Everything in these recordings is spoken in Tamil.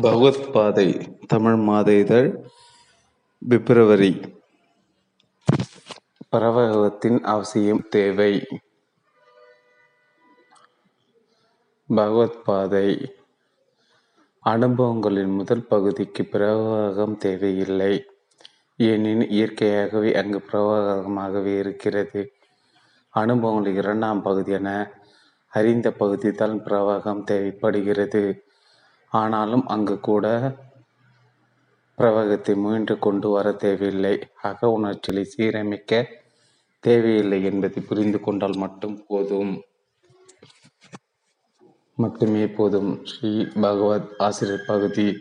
பகவத் பாதை தமிழ் மாத இதழ் பிப்ரவரி. பரவகத்தின் அவசியம் தேவை. பகவத் பாதை அனுபவங்களின் முதல் பகுதிக்கு பிரவாகம் தேவையில்லை. ஏனெனில் இயற்கையாகவே அங்கு பிரவாகமாகவே இருக்கிறது. அனுபவங்கள் இரண்டாம் பகுதியான அறிந்த பகுதிதான் பிரவாகம் தேவைப்படுகிறது. ஆனாலும் அங்கு கூட பிரவாகத்தை முயன்று கொண்டு வர தேவையில்லை. அக உணர்ச்சிகளை சீரமைக்க தேவையில்லை என்பதை புரிந்து கொண்டால் மட்டும் போதும். மட்டுமே போதும். ஸ்ரீ பகவத் ஆசிரியர் பகுதி.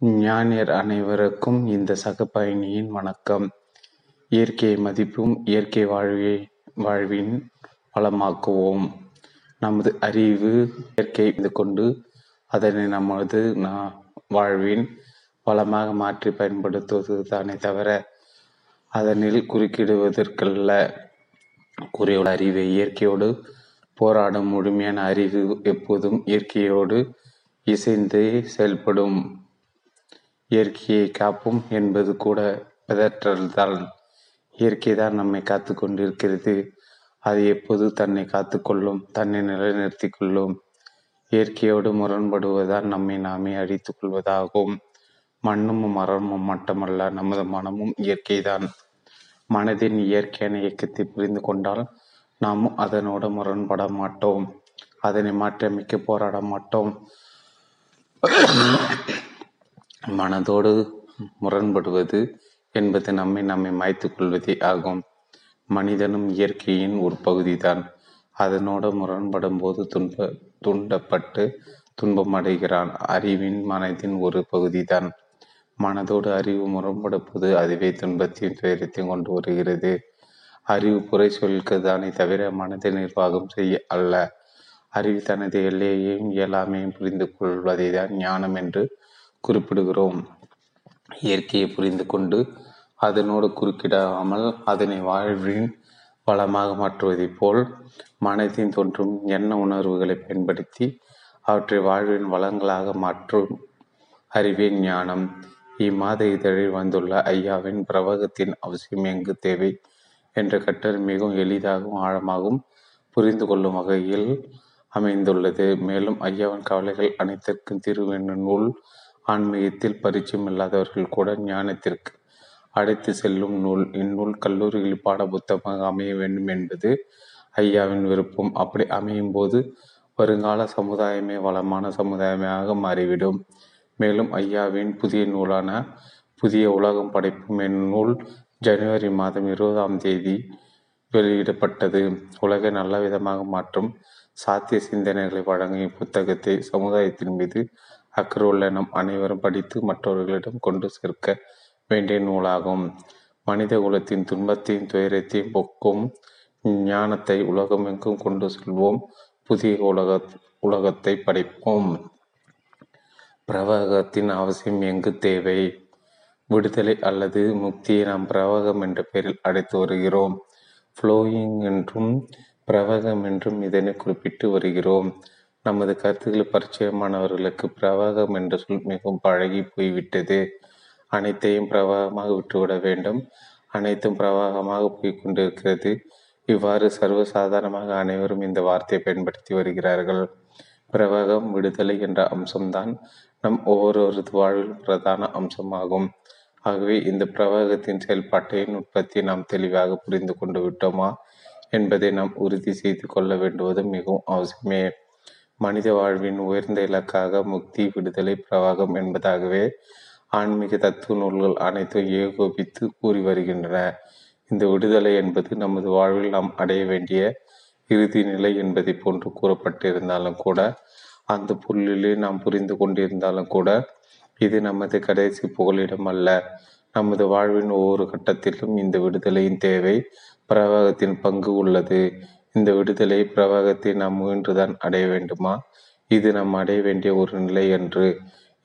ஞானியர் அனைவருக்கும் இந்த சக பயணியின் வணக்கம். இயற்கையை மதிப்பும் இயற்கை வாழ்வை வாழ்வின் வளமாக்குவோம் நமது அறிவு இயற்கை கொண்டு அதனை நமது வாழ்வின் வளமாக மாற்றி பயன்படுத்துவது தானே தவிர அதனில் குறுக்கிடுவதற்கல்ல. குறையுள்ள அறிவை இயற்கையோடு போராடும் முழுமையான அறிவு எப்போதும் இயற்கையோடு இசைந்து செயல்படும். இயற்கையை காப்போம் என்பது கூட பிதற்றல்தான். இயற்கை தான் நம்மை காத்து கொண்டிருக்கிறது. அது எப்போது தன்னை காத்து கொள்ளும் தன்னை நிலைநிறுத்தி கொள்ளும். இயற்கையோடு முரண்படுவதால் நம்மை நாமே அழித்து கொள்வதாகும். மண்ணும் மரமும் மட்டுமல்ல நமது மனமும் இயற்கைதான். மனதின் இயற்கையான இயக்கத்தை புரிந்து கொண்டால் நாமும் அதனோடு முரண்பட மாட்டோம். அதனை மாற்றியமைக்க போராட மாட்டோம். மனதோடு முரண்படுவது என்பது நம்மை நம்மை மாய்த்து கொள்வதே ஆகும். மனிதனும் இயற்கையின் ஒரு பகுதிதான். அதனோடு முரண்படும் போது துன்ப தூண்டப்பட்டு துன்பம் அடைகிறான் அறிவின் மனதின் ஒரு பகுதிதான். மனதோடு அறிவு முரண்படுப்பது அதுவே துன்பத்தையும் துயரத்தையும் கொண்டு வருகிறது. அறிவு புரை தானே தவிர மனதை நிர்வாகம் செய்ய அல்ல. அறிவு தனது எல்லையையும் இயலாமையும் புரிந்து கொள்வதை தான் ஞானம் என்று குறிப்பிடுகிறோம். இயற்கையை புரிந்து கொண்டு அதனோடு குறுக்கிடாமல் அதனை வாழ்வின் வளமாக மாற்றுவதைப் போல் மனதின் தோன்றும் எண்ண உணர்வுகளை பயன்படுத்தி அவற்றை வாழ்வின் வளங்களாக மாற்றும் அறிவே ஞானம். இம்மாத இதழில் வந்துள்ள ஐயாவின் பிரவகத்தின் அவசியம் எங்கு தேவை என்ற கட்டளை மிகவும் எளிதாகவும் ஆழமாகவும் புரிந்து கொள்ளும் வகையில் அமைந்துள்ளது. மேலும் ஐயாவின் கவலைகள் அனைத்திற்கும் தீர்வு என்னும் நூல் ஆன்மீகத்தில் பரிச்சயம் இல்லாதவர்கள் கூட ஞானத்திற்கு அழைத்து செல்லும் நூல். இந்நூல் கல்லூரிகளில் பாட புத்தகமாக அமைய வேண்டும் என்பது ஐயாவின் விருப்பம். அப்படி அமையும் போது வருங்கால சமுதாயமே வளமான சமுதாயமாக மாறிவிடும். மேலும் ஐயாவின் புதிய நூலான புதிய உலகம் படைப்பும் என்னும் நூல் ஜனவரி மாதம் இருபதாம் தேதி வெளியிடப்பட்டது. உலகை நல்ல விதமாக மாற்றும் சாத்திய சிந்தனைகளை வழங்கிய புத்தகத்தை சமுதாயத்தின் மீது அக்கறை உள்ள நம் அனைவரும் படித்து மற்றவர்களிடம் கொண்டு சேர்க்க வேண்டிய நூலாகும். மனித குலத்தின் துன்பத்தையும் துயரத்தையும் போக்கும் ஞானத்தை உலகமெங்கும் கொண்டு செல்வோம். புதிய உலக உலகத்தை படைப்போம். பிரவாகத்தின் அவசியம் எங்கு தேவை? விடுதலை அல்லது முக்தியை நாம் பிரவாகம் என்ற பெயரில் அடைத்து வருகிறோம். ஃப்ளோயிங் என்றும் பிரவாகம் என்றும் இதனை குறிப்பிட்டு வருகிறோம். நமது கருத்துக்கள் பரிச்சயமானவர்களுக்கு பிரவாகம் என்ற சொல் மிகவும் பழகி போய்விட்டது. அனைத்தையும் பிரவாகமாக விட்டுவிட வேண்டும். அனைத்தும் பிரவாகமாக போய்கொண்டிருக்கிறது இவ்வாறு சர்வசாதாரணமாக அனைவரும் இந்த வார்த்தையை பயன்படுத்தி வருகிறார்கள். பிரவாகம் விடுதலை என்ற அம்சம்தான் நம் ஒவ்வொருவரது வாழ்வில் பிரதான அம்சமாகும். ஆகவே இந்த பிரவாகத்தின் செயல்பாட்டையின் உற்பத்தி நாம் தெளிவாக புரிந்து கொண்டு விட்டோமா என்பதை நாம் உறுதி செய்து கொள்ள வேண்டுவது மிகவும் அவசியமே. மனித வாழ்வின் உயர்ந்த இலக்காக முக்தி விடுதலை பிரவாகம் என்பதாகவே ஆன்மீக தத்துவ நூல்கள் அனைத்தும் ஏகோபித்து கூறி வருகின்றன. இந்த விடுதலை என்பது நமது வாழ்வில் நாம் அடைய வேண்டிய இறுதி நிலை என்பதை போன்று கூறப்பட்டிருந்தாலும் கூட அந்த புள்ளிலே நாம் புரிந்து கொண்டிருந்தாலும் கூட இது நமது கடைசி புகலிடம் அல்ல. நமது வாழ்வின் ஒவ்வொரு கட்டத்திலும் இந்த விடுதலையின் தேவை பிரவாகத்தின் பங்கு உள்ளது. இந்த விடுதலை பிரவாகத்தை நாம் முயன்றுதான் அடைய வேண்டுமா? இது நாம் அடைய வேண்டிய ஒரு நிலை என்று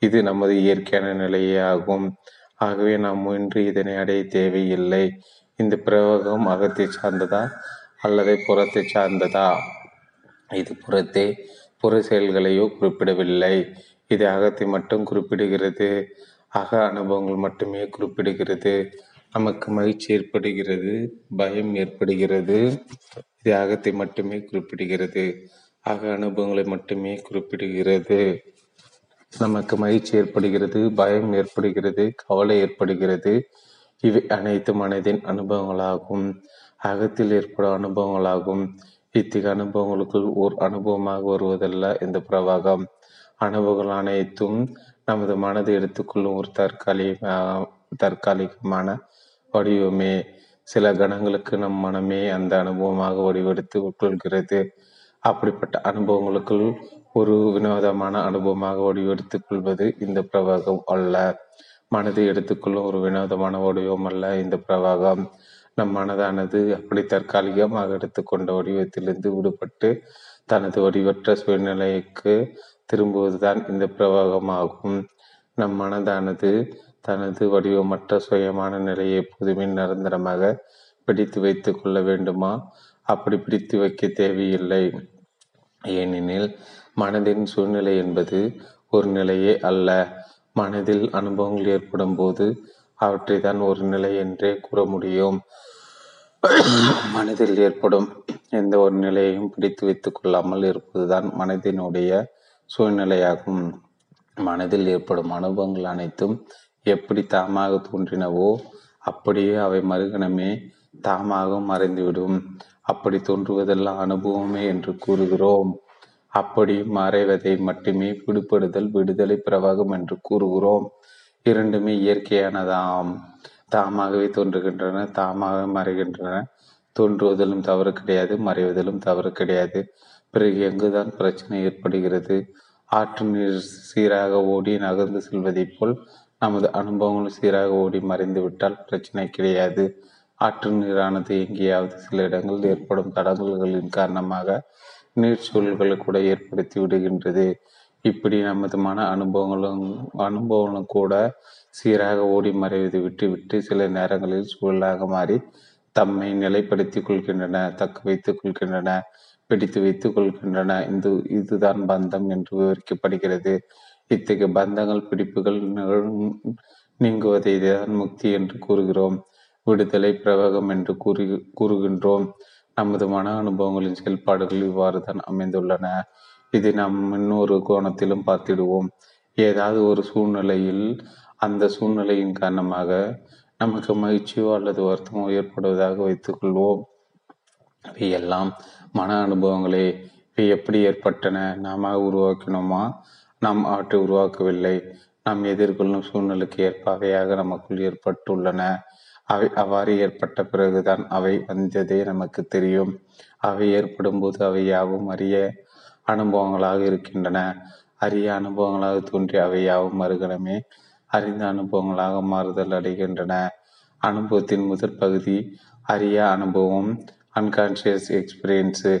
இது நமது இயற்கையான நிலையே ஆகும். ஆகவே நாம் முயன்று இதனை அடைய தேவையில்லை. இந்த பிரயோகம் அகத்தை சார்ந்ததா அல்லது புறத்தை சார்ந்ததா? இது புறத்தே புற செயல்களையோ குறிப்பிடவில்லை. இது அகத்தை மட்டும் குறிப்பிடுகிறது. அக அனுபவங்கள் மட்டுமே குறிப்பிடுகிறது. நமக்கு மகிழ்ச்சி ஏற்படுகிறது பயம் ஏற்படுகிறது. இது அகத்தை மட்டுமே குறிப்பிடுகிறது. அக அனுபவங்களை மட்டுமே குறிப்பிடுகிறது. நமக்கு மகிழ்ச்சி ஏற்படுகிறது பயம் ஏற்படுகிறது கவலை ஏற்படுகிறது. இவை அனைத்து மனதின் அனுபவங்களாகும். அகத்தில் ஏற்படும் அனுபவங்களாகும். இத்தகைய அனுபவங்களுக்குள் ஓர் அனுபவமாக வருவதல்ல இந்த பிரவாகம். அனுபவங்கள் அனைத்தும் நமது மனதை எடுத்துக்கொள்ளும் ஒரு தற்காலிக தற்காலிகமான வடிவமே. சில கணங்களுக்கு நம் மனமே அந்த அனுபவமாக வடிவெடுத்து உட்கொள்கிறது அப்படிப்பட்ட அனுபவங்களுக்குள் வினோதமான அனுபவமாக வடிவெடுத்துக் கொள்வது இந்த பிரவாகம் அல்ல. மனதை எடுத்துக்கொள்ளும் ஒரு வினோதமான வடிவம் அல்ல. இந்த பிரவாகம் நம் மனதானது அப்படி தற்காலிகமாக எடுத்துக்கொண்ட வடிவத்திலிருந்து விடுபட்டு தனது வடிவற்ற சூழ்நிலைக்கு திரும்புவதுதான் இந்த பிரவாகமாகும். நம் மனதானது தனது வடிவமற்ற சுயமான நிலையை எப்போதுமே நிரந்தரமாக பிடித்து வைத்துக்கொள்ள வேண்டுமா? அப்படி பிடித்து வைக்க தேவையில்லை. ஏனெனில் மனதின் சூழ்நிலை என்பது ஒரு நிலையே அல்ல. மனதில் அனுபவங்கள் ஏற்படும் போது அவற்றை தான் ஒரு நிலை என்றே கூற முடியும். மனதில் ஏற்படும் எந்த ஒரு நிலையையும் பிடித்து வைத்துக் கொள்ளாமல் இருப்பதுதான் மனதினுடைய சூழ்நிலையாகும். மனதில் ஏற்படும் அனுபவங்கள் அனைத்தும் எப்படி தாமாக தோன்றினவோ அப்படியே அவை மறுகணமே தாமாக மறைந்துவிடும். அப்படி தோன்றுவதெல்லாம் அனுபவமே என்று கூறுகிறோம். அப்படி மறைவதை மட்டுமே விடுபடுதல் விடுதலை பிரவாகம் என்று கூறுகிறோம். இரண்டுமே இயற்கையானதாம். தாமாகவே தோன்றுகின்றன தாமாக மறைகின்றன. தோன்றுவதிலும் தவறு கிடையாது மறைவதிலும் தவறு கிடையாது. பிறகு எங்குதான் பிரச்சனை ஏற்படுகிறது? ஆற்று நீர் சீராக ஓடி நகர்ந்து செல்வதைப் போல் நமது அனுபவங்களும் சீராக ஓடி மறைந்து விட்டால் பிரச்சனை கிடையாது. ஆற்று நீரானது எங்கேயாவது சில இடங்களில் ஏற்படும் தடங்கல்களின் காரணமாக நீர்ச்சூழல்களை கூட ஏற்படுத்தி விடுகின்றது. இப்படி நமது மன அனுபவங்களும் அனுபவங்களும் கூட சீராக ஓடி மறைவதை விட்டுவிட்டு சில நேரங்களில் சூழலாக மாறி தம்மை நிலைப்படுத்தி கொள்கின்றன தக்க வைத்துக் கொள்கின்றன பிடித்து வைத்துக் கொள்கின்றன. இந்த இதுதான் பந்தம் என்று விவரிக்கப்படுகிறது. இத்தகைய பந்தங்கள் பிடிப்புகள் நீங்குவதை தான் முக்தி என்று கூறுகிறோம். விடுதலை பிரவகம் என்று கூறி கூறுகின்றோம். நமது மன அனுபவங்களின் செயல்பாடுகள் இவ்வாறு தான் அமைந்துள்ளன. இதை நாம் இன்னொரு கோணத்திலும் பார்த்திடுவோம். ஏதாவது ஒரு சூழ்நிலையில் அந்த சூழ்நிலையின் காரணமாக நமக்கு மகிழ்ச்சியோ அல்லது வருத்தமோ ஏற்படுவதாக வைத்துக்கொள்வோம். இவை எல்லாம் மன அனுபவங்களே. இவை எப்படி ஏற்பட்டன? நாம உருவாக்கினோமா? நாம் அவற்றை உருவாக்கவில்லை. நாம் எதிர்கொள்ளும் சூழ்நிலைக்கு ஏற்பவையாக நமக்குள் ஏற்பட்டுள்ளன. அவை அவ்வாறு ஏற்பட்ட பிறகுதான் அவை வந்ததே நமக்கு தெரியும். அவை ஏற்படும் போது அவை யாவும் அரிய அனுபவங்களாக இருக்கின்றன. அரிய அனுபவங்களாக தோன்றி அவை யாவும் மறுகணமே அறிந்த அனுபவங்களாக மாறுதல் அடைகின்றன. அனுபவத்தின் முதற் பகுதி அரிய அனுபவம் அன்கான்சியஸ் எக்ஸ்பீரியன்ஸு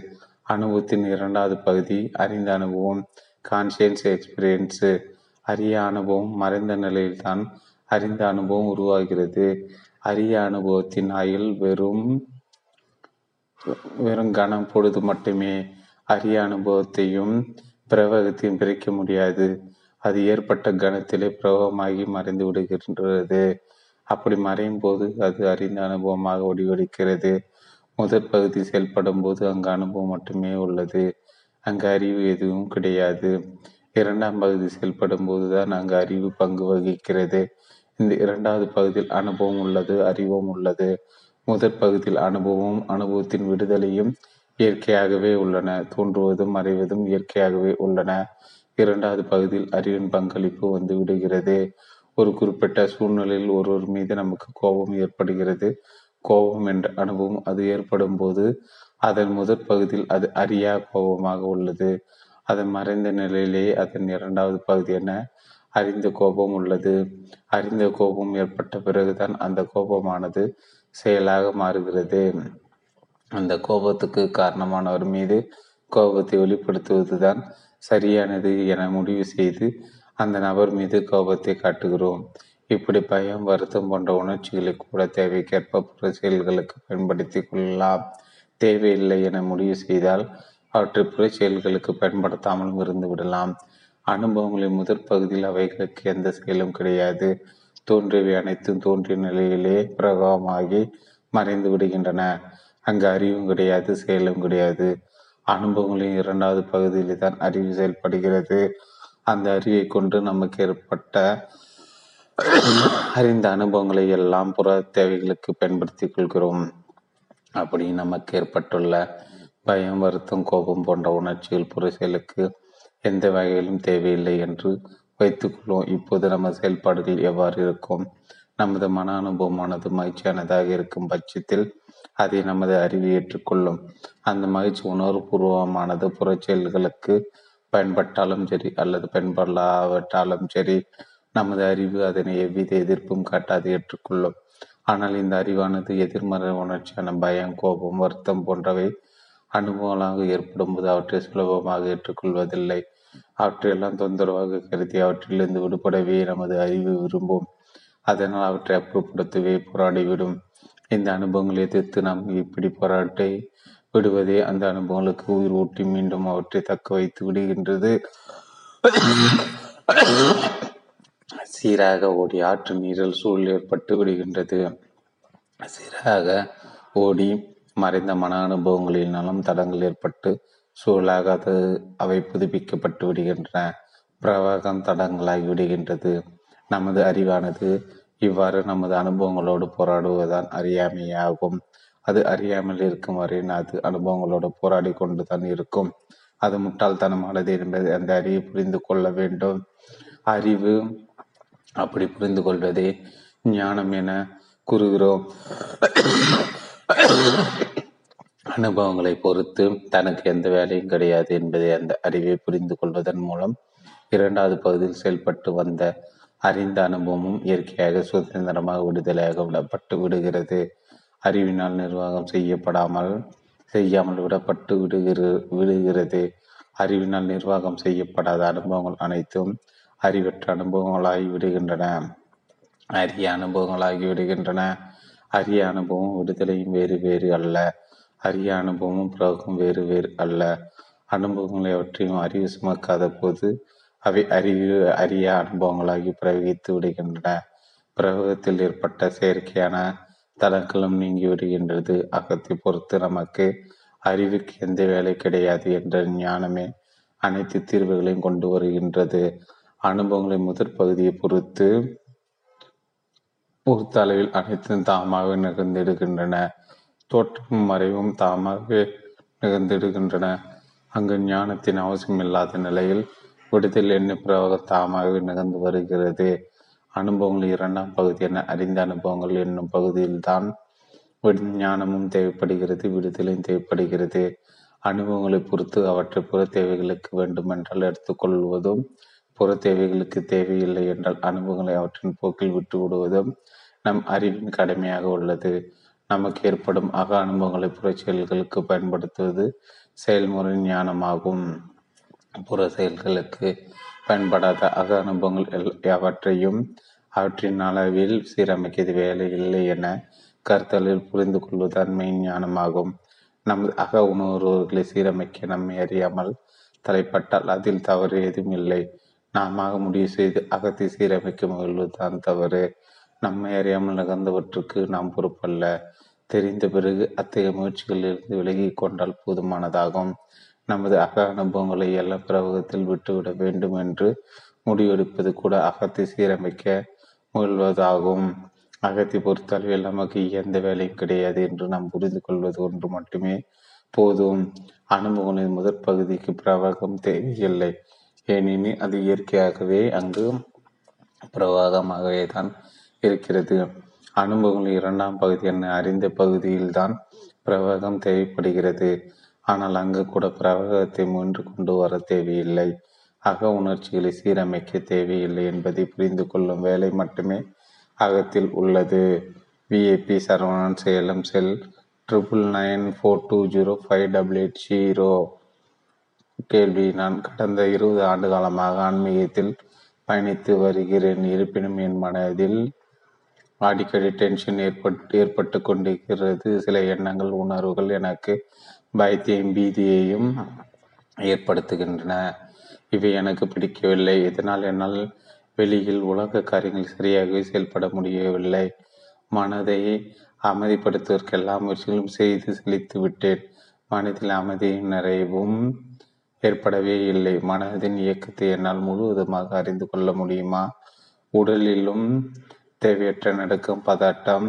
அனுபவத்தின் இரண்டாவது பகுதி அறிந்த அனுபவம் கான்சியன்ஸ் எக்ஸ்பீரியன்ஸு அரிய அனுபவம் மறைந்த நிலையில்தான் அறிந்த அனுபவம் உருவாகிறது. அரிய அனுபவத்தின் ஆயுள் வெறும் வெறும் கனம் பொழுது மட்டுமே அரிய அனுபவத்தையும் பிரவகத்தையும் பிரிக்க முடியாது. அது ஏற்பட்ட கணத்திலே பிரவகமாகி மறைந்து விடுகின்றது. அப்படி மறையும் போது அது அறிந்த அனுபவமாக வடிவெடுக்கிறது முதற் பகுதி செயல்படும் போது அங்கு அனுபவம் மட்டுமே உள்ளது. அங்கு அறிவு எதுவும் கிடையாது. இரண்டாம் பகுதி செயல்படும் போதுதான் அங்கு அறிவு பங்கு வகிக்கிறது. இந்த இரண்டாவது பகுதியில் அனுபவம் உள்ளது அறிவும் உள்ளது. முதற் பகுதியில் அனுபவமும் அனுபவத்தின் விடுதலையும் இயற்கையாகவே உள்ளன. தோன்றுவதும் மறைவதும் இயற்கையாகவே உள்ளன. இரண்டாவது பகுதியில் அறிவின் பங்களிப்பு வந்து விடுகிறது. ஒரு குறிப்பிட்ட சூழ்நிலையில் ஒருவர் மீது நமக்கு கோபம் ஏற்படுகிறது. கோபம் என்ற அனுபவம் அது ஏற்படும் போது அதன் முதற் பகுதியில் அது அறியா கோபமாக உள்ளது. அதன் மறைந்த நிலையிலேயே அதன் இரண்டாவது பகுதி என அறிந்த கோபம் உள்ளது. அறிந்த கோபம் ஏற்பட்ட பிறகுதான் அந்த கோபமானது செயலாக மாறுகிறது. அந்த கோபத்துக்கு காரணமானவர் மீது கோபத்தை வெளிப்படுத்துவதுதான் சரியானது என முடிவு செய்து அந்த நபர் மீது கோபத்தை காட்டுகிறோம். இப்படி பயம் வருத்தம் போன்ற உணர்ச்சிகளை கூட தேவைக்கேற்ப புற செயல்களுக்கு பயன்படுத்தி கொள்ளலாம். தேவையில்லை என முடிவு செய்தால் அவற்றை புற செயல்களுக்கு பயன்படுத்தாமலும் இருந்து விடலாம். அனுபவங்களின் முதற் பகுதியில் அவைகளுக்கு எந்த செயலும் கிடையாது. தோன்றியவை அனைத்தும் தோன்றிய நிலையிலே பிரகமாகி மறைந்து விடுகின்றன. அங்கு அறிவும் கிடையாது செயலும் கிடையாது. அனுபவங்களின் இரண்டாவது பகுதியில் தான் அறிவு செயல்படுகிறது. அந்த அறிவை கொண்டு நமக்கு ஏற்பட்ட அறிந்த அனுபவங்களை எல்லாம் புற தேவைகளுக்கு பயன்படுத்தி கொள்கிறோம். அப்படி நமக்கு ஏற்பட்டுள்ள பயம் வருத்தம் கோபம் போன்ற உணர்ச்சிகள் புற செயலுக்கு எந்த வகையிலும் தேவையில்லை என்று வைத்துக்கொள்வோம் இப்போது நம்ம செயல்பாடுகள் எவ்வாறு இருக்கும்? நமது மன அனுபவமானது மகிழ்ச்சியானதாக இருக்கும் பட்சத்தில் அதை நமது அறிவு ஏற்றுக்கொள்ளும். அந்த மகிழ்ச்சி உணர்வுபூர்வமானது புற செயல்களுக்கு பயன்பட்டாலும் சரி அல்லது பயன்படாவிட்டாலும் சரி நமது அறிவு அதனை எவ்வித எதிர்ப்பும் காட்டாது ஏற்றுக்கொள்ளும். ஆனால் இந்த அறிவானது எதிர்மறை உணர்ச்சியான பயம் கோபம் வருத்தம் போன்றவை அனுபவங்களாக ஏற்படும் போது அவற்றை சுலபமாக ஏற்றுக்கொள்வதில்லை. அவற்றையெல்லாம் தொந்தரவாக கருதி அவற்றிலிருந்து விடுபடவே நமது அறிவு விரும்பும். அதனால் அவற்றை அப்புறப்படுத்தவே போராடிவிடும். இந்த அனுபவங்களை எதிர்த்து நாம் இப்படி போராட்டை விடுவதே அந்த அனுபவங்களுக்கு உயிர் ஊட்டி மீண்டும் அவற்றை தக்க வைத்து விடுகின்றது. சீராக ஓடி ஆற்று நீரில் சூழல் ஏற்பட்டு விடுகின்றது. சீராக ஓடி மறைந்த மன அனுபவங்களினாலும் தடங்கள் ஏற்பட்டு சூழலாக அது அவை புதுப்பிக்கப்பட்டு விடுகின்றன. பிரவாகம் தடங்களாகி விடுகின்றது. நமது அறிவானது இவ்வாறு நமது அனுபவங்களோடு போராடுவதுதான் அறியாமையாகும். அது அறியாமல் இருக்கும் வரை அது அனுபவங்களோடு போராடி கொண்டுதான் இருக்கும். அது முட்டாள்தனமானது என்பதை அந்த அறிவை புரிந்து கொள்ள வேண்டும். அறிவு அப்படி புரிந்து கொள்வதே ஞானம் என கூறுகிறோம். அனுபவங்களை பொறுத்து தனக்கு எந்த வேலையும் கிடையாது என்பதை அந்த அறிவை புரிந்து கொள்வதன் மூலம் இரண்டாவது பகுதியில் செயல்பட்டு வந்த அறிந்த அனுபவமும் இயற்கையாக சுதந்திரமாக விடுதலையாக விடப்பட்டு விடுகிறது. அறிவினால் நிர்வாகம் செய்யப்படாமல் செய்யாமல் விடப்பட்டு விடுகிற விடுகிறது. அறிவினால் நிர்வாகம் செய்யப்படாத அனுபவங்கள் அனைத்தும் அறிவற்ற அனுபவங்களாகி விடுகின்றன. அரிய அனுபவங்களாகி விடுகின்றன. அரிய அனுபவம் விடுதலையும் வேறு வேறு அல்ல. அரிய அனுபவமும் பிறகும் வேறு வேறு அல்ல. அனுபவங்களை அவற்றையும் அறிவு சுமக்காத போது அவை அறிவு அரிய அனுபவங்களாகி பிரவகித்து விடுகின்றன. பிரவகத்தில் ஏற்பட்ட செயற்கையான தளங்களும் நீங்கி விடுகின்றது. அகத்தை பொறுத்து நமக்கு அறிவுக்கு எந்த வேலை கிடையாது என்ற ஞானமே அனைத்து தீர்வுகளையும் கொண்டு வருகின்றது. அனுபவங்களின் முதற் பகுதியை பொறுத்து பொறுத்த அளவில் அனைத்தும் தாமாக நிகழ்ந்திடுகின்றன. தோற்றமும் மறைவும் தாமாகவே நிகழ்ந்திடுகின்றன. அங்கு ஞானத்தின் அவசியம் இல்லாத நிலையில் விடுதல் எண்ண பிரவாக தாமாகவே நிகழ்ந்து வருகிறது. அனுபவங்கள் இரண்டாம் பகுதி என அறிந்த அனுபவங்கள் என்னும் பகுதியில்தான் ஞானமும் தேவைப்படுகிறது விடுதலையும் தேவைப்படுகிறது. அனுபவங்களை பொறுத்து அவற்றை புற தேவைகளுக்கு வேண்டுமென்றால் எடுத்துக்கொள்வதும் புற தேவைகளுக்கு தேவையில்லை என்றால் அனுபவங்களை அவற்றின் போக்கில் விட்டு விடுவதும் நம் அறிவின் கடமையாக உள்ளது. நமக்கு ஏற்படும் அக அனுபவங்களை புற செயல்களுக்கு பயன்படுத்துவது செயல்முறை ஞானமாகும். புற செயல்களுக்கு பயன்படாத அக அனுபவங்கள் அவற்றையும் அவற்றின் அளவில் சீரமைக்கிறது. வேலை இல்லை என கருத்தலில் புரிந்து கொள்வதுதான் மெயின் ஞானமாகும். நமது அக உணர்வுகளை சீரமைக்க நம்மை அறியாமல் தலைப்பட்டால் அதில் தவறு எதுவும் இல்லை. நாம முடிவு செய்து அகத்தை சீரமைக்க முயல்வதுதான் தவறு. நம்மை அறியாமல் நகர்ந்தவற்றுக்கு நாம் பொறுப்பல்ல. தெரிந்த பிறகு அத்தகைய முயற்சிகளிலிருந்து விலகி கொண்டால் போதுமானதாகும். நமது அக அனுபவங்களை எல்லா பிரவகத்தில் விட்டுவிட வேண்டும் என்று முடிவெடுப்பது கூட அகத்தை சீரமைக்க முயல்வதாகும். அகத்தை பொறுத்தளவில் நமக்கு எந்த வேலையும் கிடையாது என்று நாம் புரிந்து கொள்வது ஒன்று மட்டுமே போதும். அனுபவங்களின் முதற் பகுதிக்கு பிரவாகம் தேவையில்லை. ஏனெனில் அது இயற்கையாகவே அங்கு பிரவாகமாகவே தான் இருக்கிறது. அனுபவங்கள் இரண்டாம் பகுதி என அறிந்த பகுதியில்தான் பிரவாகம் தேவைப்படுகிறது. ஆனால் அங்கு கூட பிரவாகத்தை முயன்று கொண்டு வர தேவையில்லை. அக உணர்ச்சிகளை சீரமைக்க தேவையில்லை என்பதை புரிந்து கொள்ளும் வேலை மட்டுமே அகத்தில் உள்ளது. VAP Saravanan Salem cell triple nine four two zero five double eight zero. கேள்வி. நான் கடந்த இருபது ஆண்டு காலமாக ஆன்மீகத்தில் பயணித்து வருகிறேன். இருப்பினும் என் மனதில் அடிக்கடி டென்ஷன் ஏற்பட்டு ஏற்பட்டு கொண்டிருக்கிறது. சில எண்ணங்கள் உணர்வுகள் எனக்கு பயத்தையும் பீதியையும் ஏற்படுத்துகின்றன. இவை எனக்கு பிடிக்கவில்லை. இதனால் என்னால் வெளியில் உலக காரியங்கள் சரியாகவே செயல்பட முடியவில்லை. மனதை அமைதிப்படுத்துவதற்கு எல்லா முயற்சிகளும் செய்து செழித்து விட்டேன். மனதில் அமைதியும் நிறைவும் ஏற்படவே இல்லை. மனதின் இயக்கத்தை என்னால் முழுவதுமாக அறிந்து கொள்ள முடியுமா? உடலிலும் தேவையற்ற நடுக்கம் பதட்டம்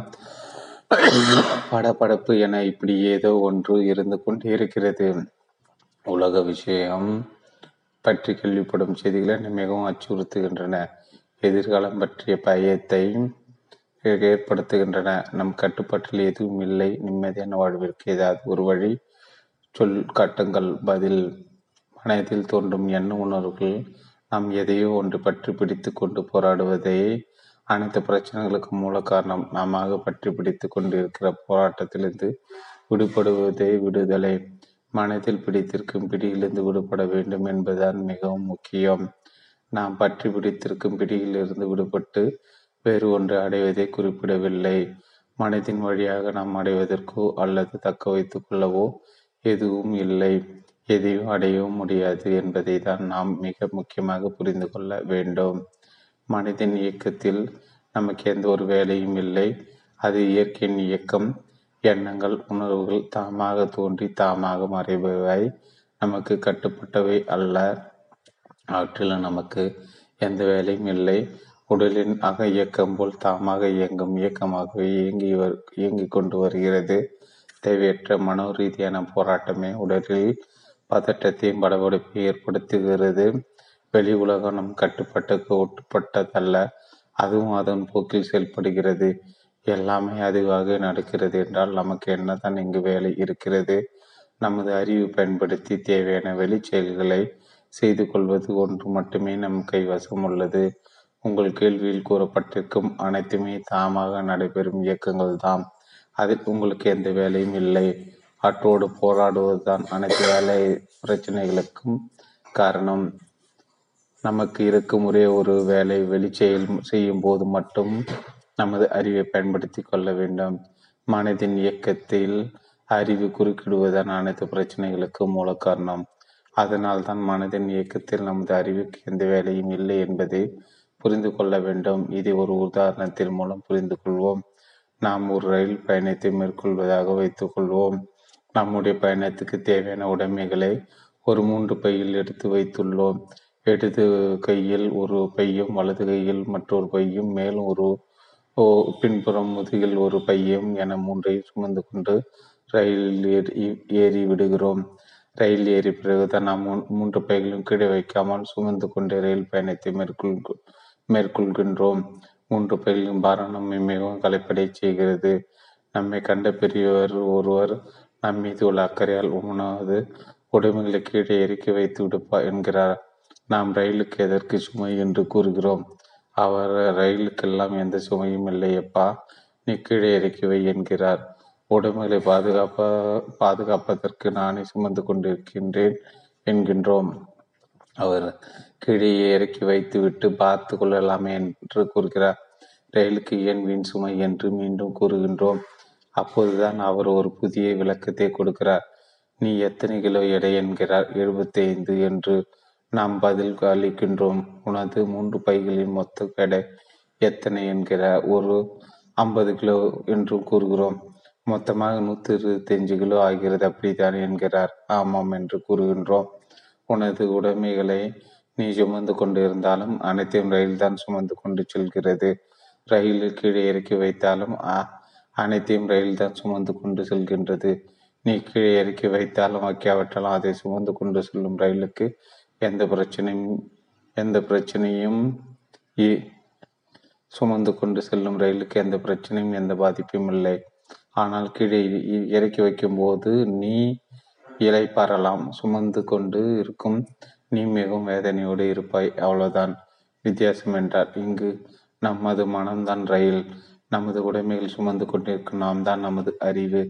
படபடப்பு என இப்படி ஏதோ ஒன்று இருந்து கொண்டு இருக்கிறது. உலக விஷயம் பற்றி கேள்விப்படும் செய்திகளை மிகவும் அச்சுறுத்துகின்றன. எதிர்காலம் பற்றிய பயத்தை ஏற்படுத்துகின்றன. நம் கட்டுப்பாட்டில் எதுவும் இல்லை. நிம்மதியான வாழ்விற்கு ஏதாவது ஒரு வழி. சொல் காட்டுங்கள். பதில். மனதில் தோன்றும் எண்ண உணர்வுகள். நாம் எதையோ ஒன்று பற்றி பிடித்து கொண்டு போராடுவதை அனைத்து பிரச்சனைகளுக்கும் மூல காரணம் நாம பற்றி பிடித்து கொண்டிருக்கிற போராட்டத்திலிருந்து விடுபடுவதே விடுதலை. மனதில் பிடித்திருக்கும் பிடியிலிருந்து விடுபட வேண்டும் என்பதுதான் மிகவும் முக்கியம். நாம் பற்றி பிடித்திருக்கும் பிடியிலிருந்து விடுபட்டு வேறு ஒன்று அடைவதை குறிப்பிடவில்லை. மனதின் வழியாக நாம் அடைவதற்கோ அல்லது தக்க வைத்துக் கொள்ளவோ எதுவும் இல்லை. எதையும் அடையவும் முடியாது என்பதை தான் நாம் மிக முக்கியமாக புரிந்து கொள்ள வேண்டும். மனிதன் இயக்கத்தில் நமக்கு எந்த ஒரு வேலையும் இல்லை. அது இயற்கையின் இயக்கம். எண்ணங்கள் உணர்வுகள் தாமாக தோன்றி தாமாக மறைபவை. நமக்கு கட்டுப்பட்டவை அல்ல. அவற்றில் நமக்கு எந்த வேலையும் இல்லை. உடலின் அக இயக்கம் போல் தாமாக இயங்கும் இயக்கமாகவே இயங்கி இயங்கிக் கொண்டு வருகிறது. தேவையற்ற மனோ ரீதியான போராட்டமே உடலில் பதட்டத்தையும் படபடப்பையும் ஏற்படுத்துகிறது. வெளி உலகம் நம் கட்டுப்பாட்டுக்கு ஒட்டுப்பட்டதல்ல அதுவும் அதன் போக்கில் செயல்படுகிறது. எல்லாமே அதுவாக நடக்கிறது என்றால் நமக்கு என்னதான் இங்கு வேலை இருக்கிறது? நமது அறிவு பயன்படுத்தி தேவையான வெளி செயல்களை செய்து கொள்வது ஒன்று மட்டுமே நம் கைவசம் உள்ளது. உங்கள் கேள்வியில் கூறப்பட்டிருக்கும் அனைத்துமே தாமாக நடைபெறும் இயக்கங்கள் தான் அதில் உங்களுக்கு எந்த வேலையும் இல்லை. ஆற்றோடு போராடுவதுதான் அனைத்து வேலை பிரச்சனைகளுக்கும் காரணம். நமக்கு இருக்கும் ஒரே ஒரு வேலை வெளிச்செயல் செய்யும் போது மட்டும் நமது அறிவை பயன்படுத்தி கொள்ள வேண்டும். மனதின் இயக்கத்தில் அறிவு குறுக்கிடுவதுதான் அனைத்து பிரச்சனைகளுக்கும் மூல காரணம். அதனால் தான் மனதின் இயக்கத்தில் நமது அறிவுக்கு எந்த வேலையும் இல்லை என்பதை புரிந்து கொள்ள வேண்டும். இதை ஒரு உதாரணத்தின் மூலம் புரிந்து கொள்வோம். நாம் ஒரு ரயில் பயணத்தை மேற்கொள்வதாக வைத்துக்கொள்வோம் நம்முடைய பயணத்துக்கு தேவையான உடைமைகளை ஒரு மூன்று பையில் எடுத்து வைத்துள்ளோம். இடது கையில் ஒரு பையும் வலது கையில் மற்றொரு பையும் மேலும் ஒரு பின்புறம் முதுகில் ஒரு பையும் என மூன்றை சுமந்து கொண்டு ரயிலில் ஏறி ஏறி விடுகிறோம். ரயில் ஏறி பிறகுதான் நாம் மூன்று பைகளும் கீழே வைக்காமல் சுமந்து கொண்டு ரயில் பயணத்தை மேற்கொள் மேற்கொள்கின்றோம். மூன்று பைகளின் பாரம் நம்மை மிகவும் கலைப்படை செய்கிறது. நம்மை கண்ட பெரியவர் ஒருவர் நம் மீது உள்ள அக்கறையால் உணவு உடைமைகளை கீழே இறக்கி வைத்து விடுப்பா என்கிறார். நாம் ரயிலுக்கு எதற்கு சுமை என்று கூறுகிறோம்? அவர் ரயிலுக்கெல்லாம் எந்த சுமையும் இல்லையப்பா. நீ கீழே இறக்கி வை என்கிறார். உடைமைகளை பாதுகாப்ப பாதுகாப்பதற்கு நானே சுமந்து கொண்டிருக்கின்றேன் என்கின்றோம். அவர் கீழே இறக்கி வைத்து விட்டு பார்த்து கொள்ளலாமே என்று கூறுகிறார். ரயிலுக்கு ஏன் வீண் சுமை என்று மீண்டும் கூறுகின்றோம். அப்போதுதான் அவர் ஒரு புதிய விளக்கத்தை கொடுக்கிறார். நீ எத்தனை கிலோ எடை என்கிறார்? எழுபத்தி ஐந்து என்று நாம் பதில் அளிக்கின்றோம். உனது மூன்று பைகளின் மொத்த கடை எத்தனை என்கிற ஒரு ஐம்பது கிலோ என்று கூறுகிறோம். மொத்தமாக நூற்றி இருபத்தஞ்சு கிலோ ஆகிறது. அப்படித்தான் என்கிறார். ஆமாம் என்று கூறுகின்றோம். உனது உடைமைகளை நீ சுமந்து கொண்டிருந்தாலும் அனைத்தையும் ரயில் தான் சுமந்து கொண்டு செல்கிறது. ரயிலில் கீழே இறக்கி வைத்தாலும் அனைத்தையும் ரயில் தான் சுமந்து கொண்டு செல்கின்றது. நீ கீழே இறக்கி வைத்தாலும் வைக்காவிட்டாலும் அதை சுமந்து கொண்டு செல்லும் ரயிலுக்கு எந்த பிரச்சனையும் எந்த பிரச்சனையும் சுமந்து கொண்டு செல்லும் ரயிலுக்கு எந்த பிரச்சனையும் எந்த பாதிப்பும் இல்லை. ஆனால் கீழே இறக்கி வைக்கும்போது நீ இலை இலைப்பாறலாம் சுமந்து கொண்டு இருக்கும் நீ மிகவும் வேதனையோடு இருப்பாய். அவ்வளவுதான். வித்தியாசம் என்றார் இங்கு நமது மனம்தான் ரயில். நமது உடைமைகள் சுமந்து கொண்டிருக்கும். நாம் தான் நமது அறிவு.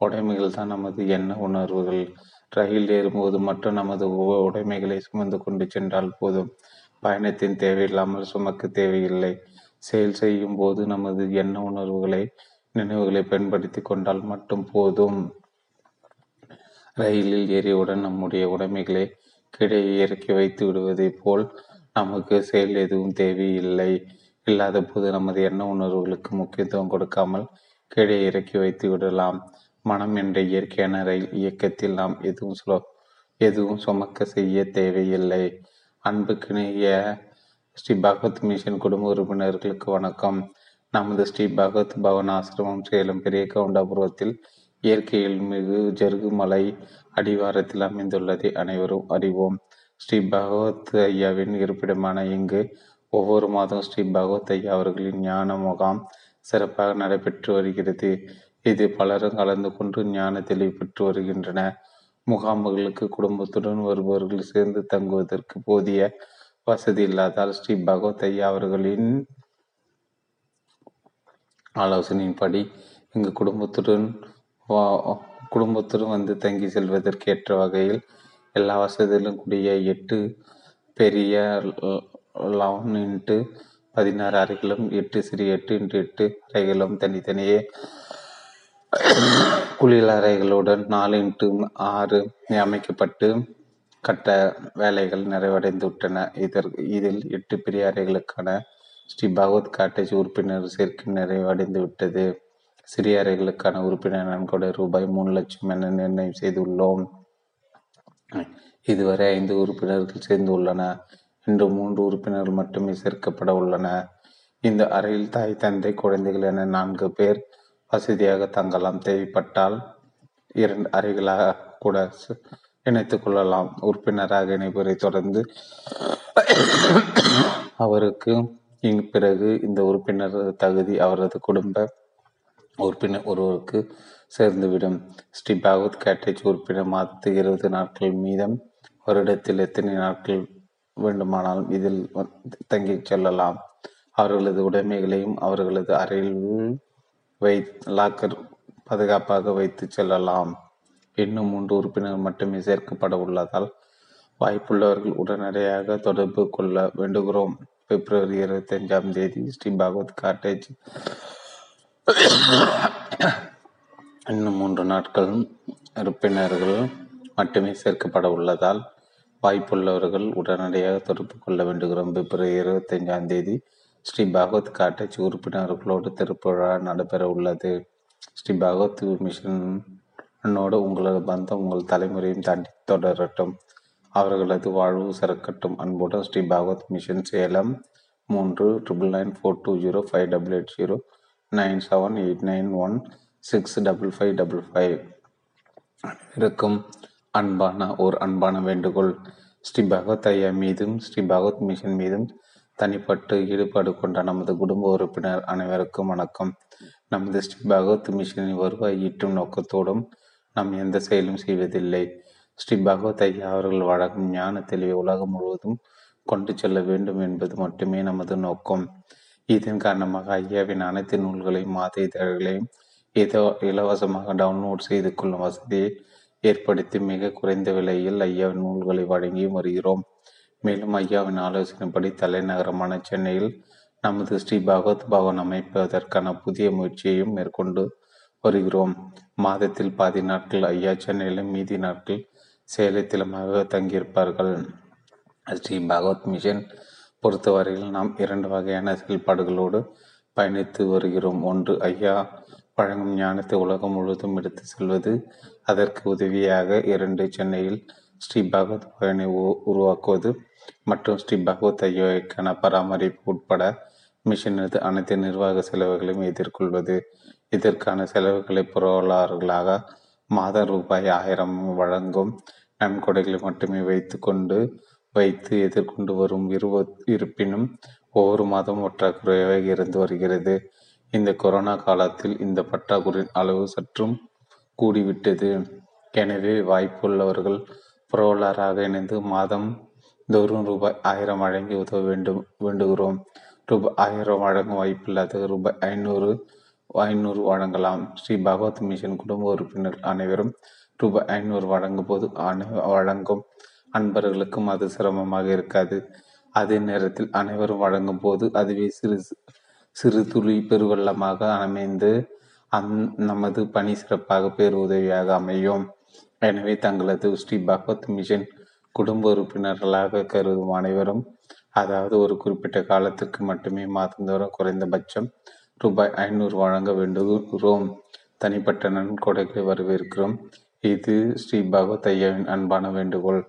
உடைமைகள் தான் நமது எண்ண உணர்வுகள். ரயில் ஏறும்போது மட்டும் நமது உடைமைகளை சுமந்து கொண்டு சென்றால் போதும். பயணத்தின் தேவையில்லாமல் சுமக்க தேவையில்லை. செயல் செய்யும் போது நமது எண்ண உணர்வுகளை நினைவுகளை பயன்படுத்தி கொண்டால் மட்டும் போதும். ரயிலில் ஏறியவுடன் நம்முடைய உடைமைகளை கீழே இறக்கி வைத்து விடுவதைப் போல் நமக்கு செயல் எதுவும் தேவையில்லை. இல்லாத போது நமது எண்ண உணர்வுகளுக்கு முக்கியத்துவம் கொடுக்காமல் கீழே இறக்கி வைத்து விடலாம். மனம் என்ற இயற்கையான ரயில் இயக்கத்தில் நாம் எதுவும் சுல எதுவும் சுமக்க செய்ய தேவையில்லை. அன்புக்கிணைய ஸ்ரீ பகவத் மிஷன் குடும்ப உறுப்பினர்களுக்கு வணக்கம். நமது ஸ்ரீ பகவத் பவன் ஆசிரமம் சேலம் பெரிய கவுண்டாபுரத்தில் இயற்கையில் மிகு ஜருகுமலை அடிவாரத்தில் அமைந்துள்ளதை அனைவரும் அறிவோம். ஸ்ரீ பகவத் ஐயாவின் இருப்பிடமான இங்கு ஒவ்வொரு மாதம் ஸ்ரீ பகவத் ஐயா அவர்களின் ஞான முகாம் சிறப்பாக நடைபெற்று வருகிறது. இது பலரும் கலந்து கொண்டு ஞான தெளிவு பெற்று வருகின்றன. முகாம்களுக்கு குடும்பத்துடன் வருபவர்கள் சேர்ந்து தங்குவதற்கு போதிய வசதி இல்லாதால் ஸ்ரீ பகவத் ஐயா அவர்களின் ஆலோசனையின்படி இங்கு குடும்பத்துடன் குடும்பத்துடன் வந்து தங்கி செல்வதற்கு ஏற்ற வகையில் எல்லா வசதியிலும் கூடிய எட்டு பெரிய லெவன் இன்ட்டு பதினாறு அறைகளும் எட்டு சிறிய எட்டு இன்ட்டு எட்டு அறைகளும் தனித்தனியே குளியல் அறைகளுடன் நாலு இன்ட்டு ஆறு அமைக்கப்பட்டு கட்ட வேலைகள் நிறைவடைந்துவிட்டன. இதற்கு இதில் எட்டு பெரிய அறைகளுக்கான ஸ்ரீ பகவத் காட்டேஜ் உறுப்பினர் சேர்க்கை நிறைவடைந்து விட்டது சிறிய அறைகளுக்கான உறுப்பினர் நன்கொடை ரூபாய் மூணு லட்சம் என நிர்ணயம் செய்துள்ளோம். இதுவரை ஐந்து உறுப்பினர்கள் சேர்ந்து உள்ளன இன்று மூன்று உறுப்பினர்கள் மட்டுமே சேர்க்கப்பட உள்ளன. இந்த அறையில் தாய் தந்தை குழந்தைகள் என நான்கு பேர் வசதியாக தங்கலாம். தேவைப்பட்டால் இரண்டு அறைகளாக கூட இணைத்துக் கொள்ளலாம். உறுப்பினராக இணைப்பதை தொடர்ந்து அவருக்கு பிறகு இந்த உறுப்பினர் தகுதி அவரது குடும்ப உறுப்பினர் ஒருவருக்கு சேர்ந்துவிடும். ஸ்ரீ பாகவத் கேட்டேஜ் உறுப்பினர் மாதத்துக்கு இருபது நாட்கள் மீதம் வருடத்தில் எத்தனை நாட்கள் வேண்டுமானாலும் இதில் தங்கிச் செல்லலாம். அவர்களது உடைமைகளையும் அவர்களது அறையில் வை லாக்கர் பாதுகாப்பாக வைத்து செல்லலாம். இன்னும் மூன்று உறுப்பினர் மட்டுமே சேர்க்கப்பட உள்ளதால் வாய்ப்புள்ளவர்கள் உடனடியாக தொடர்பு கொள்ள வேண்டுகிறோம். பிப்ரவரி இருபத்தி அஞ்சாம் தேதி ஸ்ரீ பகவத் காட்டேஜ். இன்னும் மூன்று நாட்கள் உறுப்பினர்கள் மட்டுமே சேர்க்கப்பட உள்ளதால் வாய்ப்புள்ளவர்கள் உடனடியாக தொடர்பு கொள்ள வேண்டுகிறோம். பிப்ரவரி இருபத்தி அஞ்சாம் தேதி ஸ்ரீ பகவத் காட்டேஜ் உறுப்பினர்களோடு திருப்புழா நடைபெற உள்ளது. ஸ்ரீ பகவத் மிஷனோடு உங்களது பந்தம் உங்கள் தலைமுறையும் தாண்டி தொடரட்டும். அவர்களது வாழ்வு சிறக்கட்டும். அன்புடன் ஸ்ரீ பகவத் மிஷன் சேலம் மூன்று triple nine four two zero five double eight zero nine seven eight nine one six double five double five இருக்கும். அன்பான ஒரு அன்பான வேண்டுகோள். ஸ்ரீ பகவத் ஐயா மீதும் ஸ்ரீ பகவத் மிஷன் மீதும் தனிப்பட்டு ஈடுபாடு கொண்ட நமது குடும்ப உறுப்பினர் அனைவருக்கும் வணக்கம். நமது ஸ்ரீ பகவத் மிஷனின் வருவாய் ஈட்டும் நோக்கத்தோடும் நாம் எந்த செயலும் செய்வதில்லை. ஸ்ரீ பகவத் ஐயா அவர்கள் வழங்கும் ஞான தெளிவை உலகம் முழுவதும் கொண்டு செல்ல வேண்டும் என்பது மட்டுமே நமது நோக்கம். இதன் காரணமாக ஐயாவின் அனைத்து நூல்களையும் மாத இதழ்களையும் இதோ இலவசமாக டவுன்லோட் செய்து கொள்ளும் வசதியை ஏற்படுத்தி மிக குறைந்த விலையில் ஐயாவின் நூல்களை வழங்கி வருகிறோம். மேலும் ஐயாவின் ஆலோசனைப்படி தலைநகரமான சென்னையில் நமது ஸ்ரீ பகவத் பவன் அமைப்பதற்கான புதிய முயற்சியையும் மேற்கொண்டு வருகிறோம். மாதத்தில் பாதி நாட்கள் ஐயா சென்னையிலும் மீதி நாட்கள் சேலத்திலுமாக தங்கியிருப்பார்கள். ஸ்ரீ பகவத் மிஷன் பொறுத்தவரையில் நாம் இரண்டு வகையான செயல்பாடுகளோடு பயணித்து வருகிறோம். ஒன்று ஐயா வழங்கும் ஞானத்தை உலகம் முழுவதும் எடுத்து செல்வது. அதற்கு உதவியாக இரண்டு சென்னையில் ஸ்ரீ பகவத் பயனை உருவாக்குவது மற்றும் ஸ்ரீ பகவத் ஐயோக்கான பராமரிப்பு உட்பட மிஷினது அனைத்து நிர்வாக செலவுகளையும் எதிர்கொள்வது. இதற்கான செலவுகளை புரவலாளர்களாக மாத ரூபாய் ஆயிரம் வழங்கும் நன்கொடைகளை மட்டுமே வைத்து கொண்டு வைத்து எதிர்கொண்டு வரும் இருவ இருப்பினும் ஒவ்வொரு மாதம் பற்றாக்குறையாக இருந்து வருகிறது. இந்த கொரோனா காலத்தில் இந்த பற்றாக்குறையின் அளவு சற்றும் கூடிவிட்டது. எனவே வாய்ப்புள்ளவர்கள் புரவலராக இணைந்து மாதம் தோறும் ரூபாய் ஆயிரம் வழங்கி உதவ வேண்டும் வேண்டுகிறோம். ரூபாய் ஆயிரம் வழங்கும் வாய்ப்பில்லாத ரூபாய் ஐநூறு ஐநூறு வழங்கலாம். ஸ்ரீ பகவத் மிஷன் குடும்ப உறுப்பினர் அனைவரும் ரூபாய் ஐநூறு வழங்கும் போது வழங்கும் அன்பர்களுக்கும் அது சிரமமாக இருக்காது. அதே நேரத்தில் அனைவரும் வழங்கும் போது அதுவே சிறு சிறு துளி பெருவெள்ளமாக அமைந்து அந் நமது பணி சிறப்பாக பேருதவியாக அமையும். எனவே தங்களது ஸ்ரீ பகவத் மிஷன் குடும்ப உறுப்பினர்களாக கருதும் அனைவரும் அதாவது ஒரு குறிப்பிட்ட காலத்திற்கு மட்டுமே மாதந்தோறும் குறைந்தபட்சம் ரூபாய் ஐநூறு வழங்க வேண்டுகிறோம். தனிப்பட்ட நன்கொடைகளை வரவேற்கிறோம். இது ஸ்ரீ பகவத் ஐயாவின் அன்பான வேண்டுகோள்.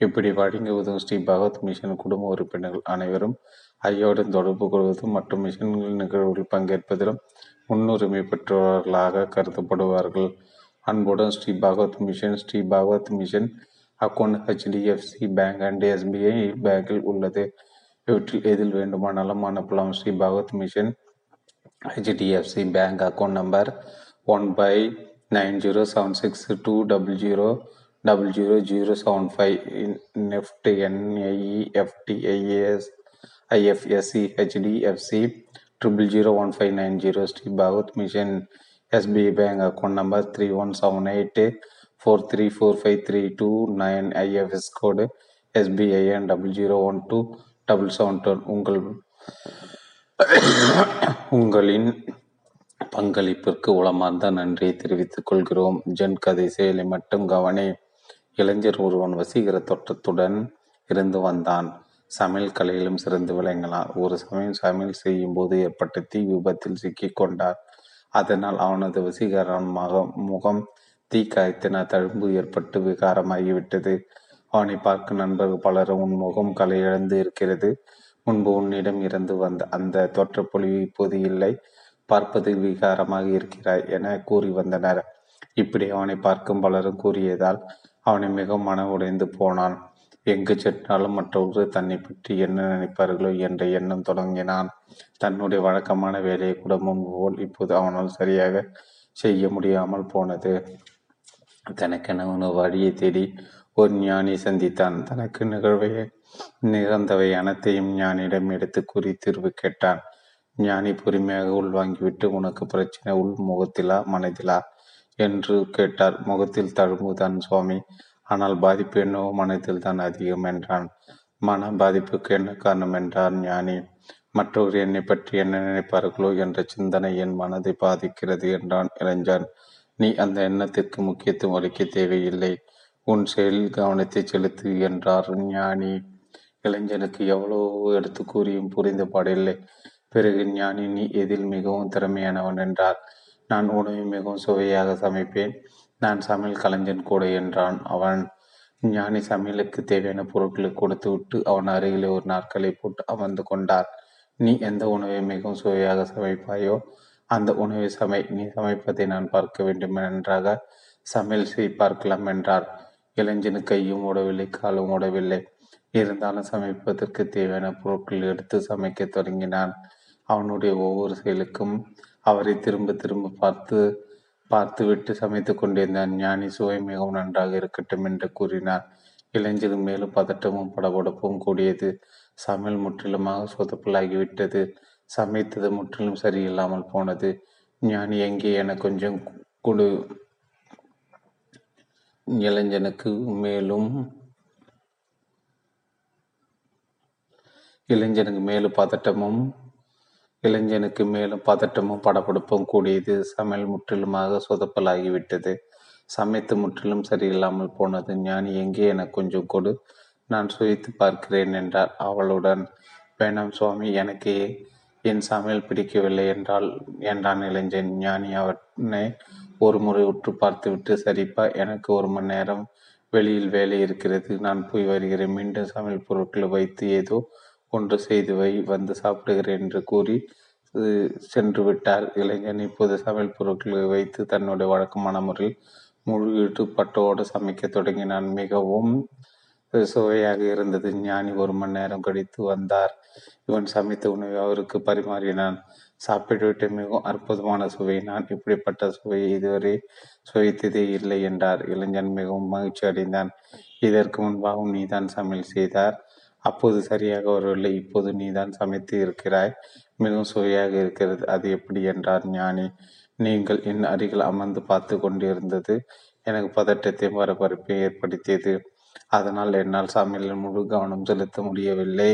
இப்படி வழங்கி உதவும் ஸ்ரீ பகவத் மிஷன் குடும்ப உறுப்பினர்கள் அனைவரும் ஐயாவுடன் தொடர்பு கொள்வதும் மற்றும் மிஷன்களின் நிகழ்வுகளில் பங்கேற்பதிலும் முன்னுரிமை பெற்றவர்களாக கருதப்படுவார்கள். அன்புடன் Shri Bhagavath Mission Shri Bhagavath Mission account HDFC bank and SBI பேங்கில் உள்ளது இவற்றில் எதில் வேண்டுமானாலும் அனுப்பலாம் Shri Bhagavath Mission HDFC bank account number one by nine zero seven six two double zero double zero zero seven five NEFT NIEFT IAS IFSC HDFC triple zero one five nine zero Shri Bhagavath Mission SBI bank account number three one seven eight four three four five three two nine IFS code SBIN double zero one two double seven two உங்கள் உங்களின் பங்களிப்பிற்கு உளமார்ந்த நன்றியை தெரிவித்துக் கொள்கிறோம். ஜென் கதை செயலை மட்டும் கவனி. இளைஞர் ஒருவன் வசீகர தோட்டத்துடன் இருந்து வந்தான். சமையல் கலையிலும் சிறந்து விளங்கினார் ஒரு சமயம் சமையல் செய்யும் போது ஏற்பட்ட தீ விபத்தில் சிக்கிக் கொண்டார். அதனால் அவனது வசீகரமாக முகம் தீ தழும்பு ஏற்பட்டு விகாரமாகிவிட்டது. அவனை பார்க்க நண்பர்கள் பலரும் உன் முகம் கலை இழந்து இருக்கிறது. முன்பு உன்னிடம் இருந்து வந்த அந்த தோற்றப்பொழிவு இப்போது இல்லை. பார்ப்பது விகாரமாக இருக்கிறாய் என கூறி வந்தனர். இப்படி அவனை பார்க்கும் பலரும் கூறியதால் அவனை மிகவும் மன உடைந்து போனான். எங்கு சென்றாலும் மற்றவர்கள் தன்னை பற்றி என்ன நினைப்பார்களோ என்ற எண்ணம் தொடங்கினான். தன்னுடைய வழக்கமான வேலையை கூட முன்பு போல் இப்போது அவனால் சரியாக செய்ய முடியாமல் போனது. தனக்கென உணவு வழியை தேடி ஒரு ஞானி சந்தித்தான். தனக்கு நிகழ்வை நிகழ்ந்தவை அனைத்தையும் ஞானியிடம் எடுத்து கூறி தீர்வு கேட்டான். ஞானி பொறுமையாக உள்வாங்கிவிட்டு உனக்கு பிரச்சனை உள் முகத்திலா மனதிலா? என்று கேட்டார். முகத்தில் தழும்புதான் சுவாமி. ஆனால் பாதிப்பு என்னவோ மனத்தில் தான் அதிகம் என்றான். மன பாதிப்புக்கு என்ன காரணம் என்றார் ஞானி. மற்றவர் என்னை பற்றி என்ன நினைப்பார்களோ என்ற சிந்தனை என் மனதை பாதிக்கிறது என்றான் இளைஞன். நீ அந்த எண்ணத்திற்கு முக்கியத்துவம் அளிக்க தேவையில்லை. உன் செயலில் கவனத்தை செலுத்து என்றார் ஞானி. இளைஞனுக்கு எவ்வளோ எடுத்து கூறியும் புரிந்து பாடில்லை. பிறகு ஞானி நீ எதில் மிகவும் திறமையானவன் என்றார். நான் உணவை மிகவும் சுவையாக சமைப்பேன். நான் சமையல் கலைஞன் கூட என்றான். அவன் ஞானி சமையலுக்கு தேவையான பொருட்களை கொடுத்து விட்டு அவன் அருகிலே ஒரு நாட்களை போட்டு அமர்ந்து கொண்டார். நீ எந்த உணவை மிகவும் சுவையாக சமைப்பாயோ அந்த உணவை சமை. நீ சமைப்பதை நான் பார்க்க வேண்டும். நன்றாக சமையல் செய் பார்க்கலாம் என்றார். இளைஞனு கையும் ஓடவில்லை காலும் ஓடவில்லை. இருந்தாலும் சமைப்பதற்கு தேவையான பொருட்கள் எடுத்து சமைக்க தொடங்கினான். அவனுடைய ஒவ்வொரு செயலுக்கும் அவரை திரும்ப திரும்ப பார்த்து பார்த்துவிட்டு சமைத்து கொண்டிருந்தான். ஞானி சுவை மிகவும் நன்றாக இருக்கட்டும் என்று கூறினார். இளைஞர் மேலும் பதட்டமும் படபடப்பும் கூடியது. சமையல் முற்றிலுமாக சொதப்பலாகிவிட்டது. சமைத்தது முற்றிலும் சரியில்லாமல் போனது. ஞானி எங்கே? என கொஞ்சம் கொடு. இளைஞனுக்கு மேலும் இளைஞனுக்கு மேலும் பதட்டமும் இளைஞனுக்கு மேலும் பதட்டமும் படப்படுப்பும் கூடியது. சமையல் முற்றிலுமாக சொதப்பலாகிவிட்டது. சமைத்து முற்றிலும் சரியில்லாமல் போனது. ஞானி எங்கே என கொஞ்சம் கொடு. நான் சுவைத்து பார்க்கிறேன் என்றார் அவளுடன். வேணாம் சுவாமி எனக்கு என் சமையல் பிடிக்கவில்லை என்றால் என்றான் இளைஞன். ஞானி அவனை ஒரு முறை உற்று பார்த்துவிட்டு சரிப்பா எனக்கு ஒரு மணி நேரம் வெளியில் வேலை இருக்கிறது. நான் போய் வருகிறேன். மீண்டும் சமையல் பொருட்களை வைத்து ஏதோ ஒன்று செய்து வை வந்து சாப்பிடுகிறேன் என்று கூறி சென்று விட்டார் இளைஞன் இப்போது சமையல் பொருட்களை வைத்து தன்னுடைய வழக்கமான முறையில் முழு ஈடுபட்டோடு சமைக்க தொடங்கினான். மிகவும் சுவையாக இருந்தது. ஞானி ஒரு மணி நேரம் கழித்து வந்தார். இவன் சமைத்த உணவை அவருக்கு பரிமாறினான். சாப்பிட்டுவிட்டு மிகவும் அற்புதமான சுவை. நான் இப்படிப்பட்ட சுவையை இதுவரை சுவைத்ததே இல்லை என்றார். இளைஞன் மிகவும் மகிழ்ச்சி அடைந்தான். இதற்கு முன்பாகவும் நீதான் சமையல் செய்தார். அப்போது சரியாக வரவில்லை இப்போது நீதான் சமைத்து இருக்கிறாய். மிகவும் சுவையாக இருக்கிறது. அது எப்படி என்றார் ஞானி. நீங்கள் என் அருகில் அமர்ந்து பார்த்து கொண்டிருந்தது எனக்கு பதட்டத்தை பரபரப்பை ஏற்படுத்தியது. அதனால் என்னால் சமையலில் முழு கவனம் செலுத்த முடியவில்லை.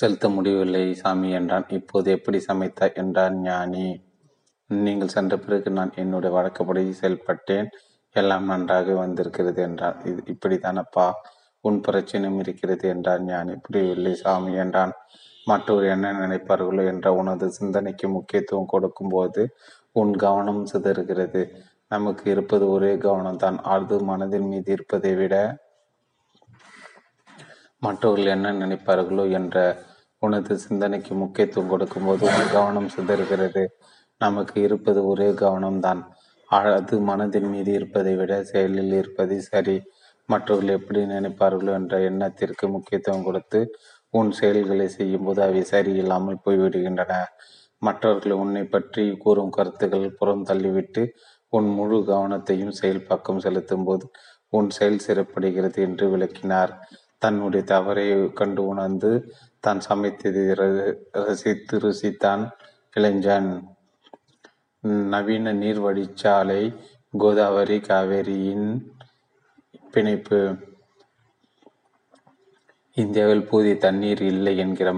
செலுத்த முடியவில்லை சாமி என்றான். இப்போது எப்படி சமைத்தாய் என்றார் ஞானி. நீங்கள் சென்ற பிறகு நான் என்னுடைய வழக்கப்படி செயல்பட்டேன். எல்லாம் நன்றாக வந்திருக்கிறது என்றான். இது இப்படித்தானப்பா? உன் பிரச்சனையும் இருக்கிறது என்றான் ஞானி. புரியவில்லை சாமி என்றான். மற்றவர் என்ன நினைப்பார்களோ என்ற உனது சிந்தனைக்கு முக்கியத்துவம் கொடுக்கும்போது உன் கவனம் சிதறுகிறது. நமக்கு இருப்பது ஒரே கவனம்தான். அது மனதின் மீது இருப்பதை விட மற்றவர்கள் என்ன நினைப்பார்களோ என்ற உனது சிந்தனைக்கு முக்கியத்துவம் கொடுக்கும்போது உன் கவனம் சிதறுகிறது. நமக்கு இருப்பது ஒரே கவனம்தான். அது மனதின் மீது இருப்பதை விட செயலில் இருப்பது சரி. மற்றவர்கள் எப்படி நினைப்பார்களோ என்ற எண்ணத்திற்கு முக்கியத்துவம் கொடுத்து உன் செயல்களை செய்யும்போது அவை சரியில்லாமல் போய்விடுகின்றன. மற்றவர்கள் உன்னை பற்றி கூறும் கருத்துக்கள் புறம் தள்ளிவிட்டு உன் முழு கவனத்தையும் செயல் பக்கம் செலுத்தும் போது உன் செயல் சிறப்படுகிறது என்று விளக்கினார். தன்னுடைய தவறை கண்டு உணர்ந்து தான் சமைத்ததை ரசித்து ருசித்தான் இளைஞன். நவீன நீர் வடிச்சாலை கோதாவரி காவேரியின் பிணைப்பு. இந்தியாவில் போதிய தண்ணீர் இல்லை என்கிற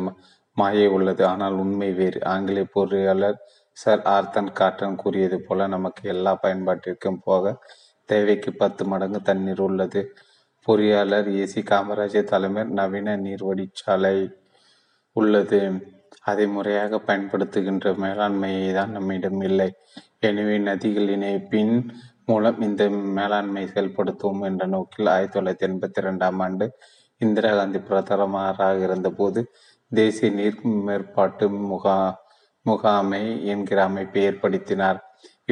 மாயை உள்ளது. ஆனால் உண்மை வேறு. ஆங்கிலேய பொறியாளர் சர் ஆர்த்தன் காட்டன் கூறியது போல நமக்கு எல்லா பயன்பாட்டிற்கும் போக தேவைக்கு பத்து மடங்கு தண்ணீர் உள்ளது. பொறியாளர் ஏசி காமராஜர் தலைமையில் நவீன நீர்வடிச்சாலை உள்ளது. அதை முறையாக பயன்படுத்துகின்ற மேலாண்மையை தான் நம்மிடம் இல்லை. எனவே நதிகள் இணைப்பின் மூலம் இந்த மேலாண்மை செயல்படுத்துவோம் என்ற நோக்கில் ஆயிரத்தி தொள்ளாயிரத்தி எண்பத்தி ரெண்டாம் ஆண்டு இந்திரா காந்தி பிரதமராக இருந்தபோது தேசிய நீர் மேற்பாட்டு முகா முகாமை என்கிற அமைப்பை ஏற்படுத்தினார்.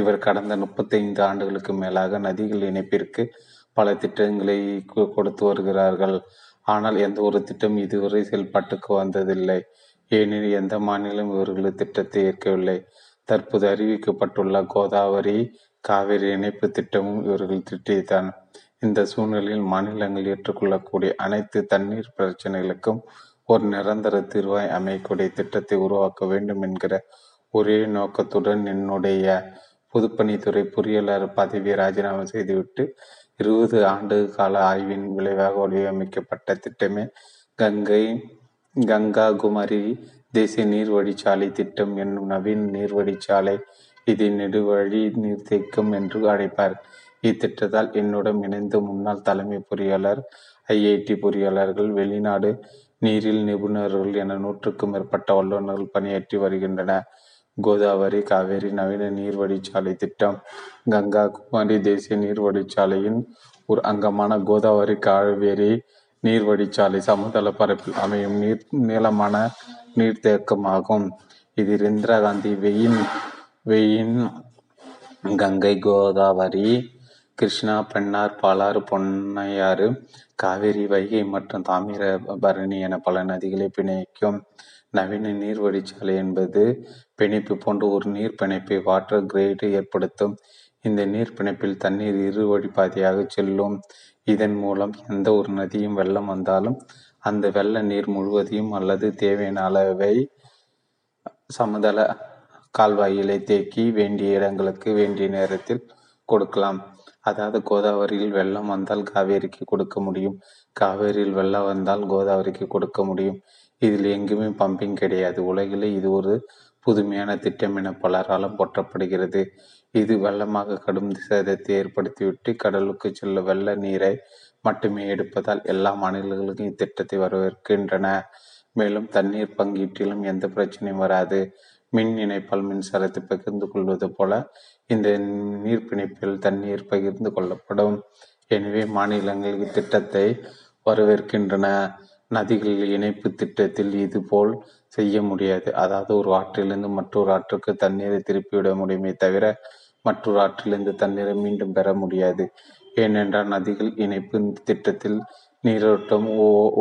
இவர் கடந்த முப்பத்தைந்து ஆண்டுகளுக்கு மேலாக நதிகள் இணைப்பிற்கு பல திட்டங்களை கொடுத்து வருகிறார்கள். ஆனால் எந்த ஒரு திட்டம் இதுவரை செயல்பாட்டுக்கு வந்ததில்லை. ஏனெனில் எந்த மாநிலம் இவர்களது திட்டத்தை ஏற்கவில்லை தற்போது அறிவிக்கப்பட்டுள்ள கோதாவரி காவிரி இணைப்பு திட்டமும் இவர்கள் திட்டத்தான் இந்த சூழ்நிலையில் மாநிலங்கள் ஏற்றுக்கொள்ளக்கூடிய அனைத்து தண்ணீர் பிரச்சனைகளுக்கும் ஒரு நிரந்தர தீர்வாய் அமையக்கூடிய திட்டத்தை உருவாக்க வேண்டும் என்கிற ஒரே நோக்கத்துடன் என்னுடைய பொதுப்பணித்துறை பொறியாளர் பதவியை ராஜினாமா செய்துவிட்டு இருபது ஆண்டு கால ஆய்வின் விளைவாக வடிவமைக்கப்பட்ட திட்டமே கங்கை கங்கா குமரி தேசிய நீர்வழிச்சாலை திட்டம் என்னும் நவீன நீர்வழிச்சாலை இதை நெடுவழி நீர்த்தேக்கம் என்று அழைப்பார். இத்திட்டத்தால் என்னுடன் இணைந்து முன்னாள் தலைமை பொறியாளர் ஐஐடி பொறியாளர்கள் வெளிநாடு நீரில் நிபுணர்கள் என நூற்றுக்கும் மேற்பட்ட வல்லுநர்கள் பணியாற்றி வருகின்றனர். கோதாவரி காவேரி நவீன நீர்வழிச்சாலை திட்டம் கங்கா குமாரி தேசிய நீர்வழிச்சாலையின் ஒரு அங்கமான கோதாவரி காவேரி நீர்வழிச்சாலை சமதள பரப்பில் அமையும் நீர் நீளமான நீர்த்தேக்கமாகும் இதில் இந்திரா காந்தி வெயின் வெயின் கங்கை கோதாவரி கிருஷ்ணா பெண்ணார் பாலாறு பொன்னையாறு காவிரி வைகை மற்றும் தாமிரபரணி என பல நதிகளை பிணைக்கும். நவீன நீர்வழிச்சாலை என்பது பிணைப்பு போன்ற ஒரு நீர் பிணைப்பை வாட்டர் கிரேடு ஏற்படுத்தும். இந்த நீர் பிணைப்பில் தண்ணீர் இரு வழிப்பாதையாக செல்லும். இதன் மூலம் எந்த ஒரு நதியும் வெள்ளம் வந்தாலும் அந்த வெள்ள நீர் முழுவதையும் அல்லது தேவையான அளவை சமதள கால்வாயிலை தேக்கி வேண்டிய இடங்களுக்கு வேண்டிய நேரத்தில் கொடுக்கலாம். அதாவது கோதாவரியில் வெள்ளம் வந்தால் காவேரிக்கு கொடுக்க முடியும். காவேரியில் வெள்ளம் வந்தால் கோதாவரிக்கு கொடுக்க முடியும். இதில் எங்குமே பம்பிங் கிடையாது. உலகிலே இது ஒரு புதுமையான திட்டம் என பலராலும் போற்றப்படுகிறது. இது வெள்ளமாக கடும் சேதத்தை ஏற்படுத்திவிட்டு கடலுக்கு செல்ல வெள்ள நீரை மட்டுமே எடுப்பதால் எல்லா மாநிலங்களுக்கும் இத்திட்டத்தை வரவேற்கின்றன. மேலும் தண்ணீர் பங்கீட்டிலும் எந்த பிரச்சனையும் வராது. மின் இணைப்பால் மின்சாரத்தை பகிர்ந்து கொள்வது போல இந்த நீர் பிணைப்பில் தண்ணீர் பகிர்ந்து கொள்ளப்படும். எனவே மாநிலங்கள் இத்திட்டத்தை வரவேற்கின்றன. நதிகள் இணைப்பு திட்டத்தில் இது போல் செய்ய முடியாது. அதாவது ஒரு ஆற்றிலிருந்து மற்றொரு ஆற்றுக்கு தண்ணீரை திருப்பிவிட முடியுமே தவிர மற்றொரு ஆற்றிலிருந்து தண்ணீரை மீண்டும் பெற முடியாது. ஏனென்றால் நதிகள் இணைப்பு திட்டத்தில் நீரோட்டம்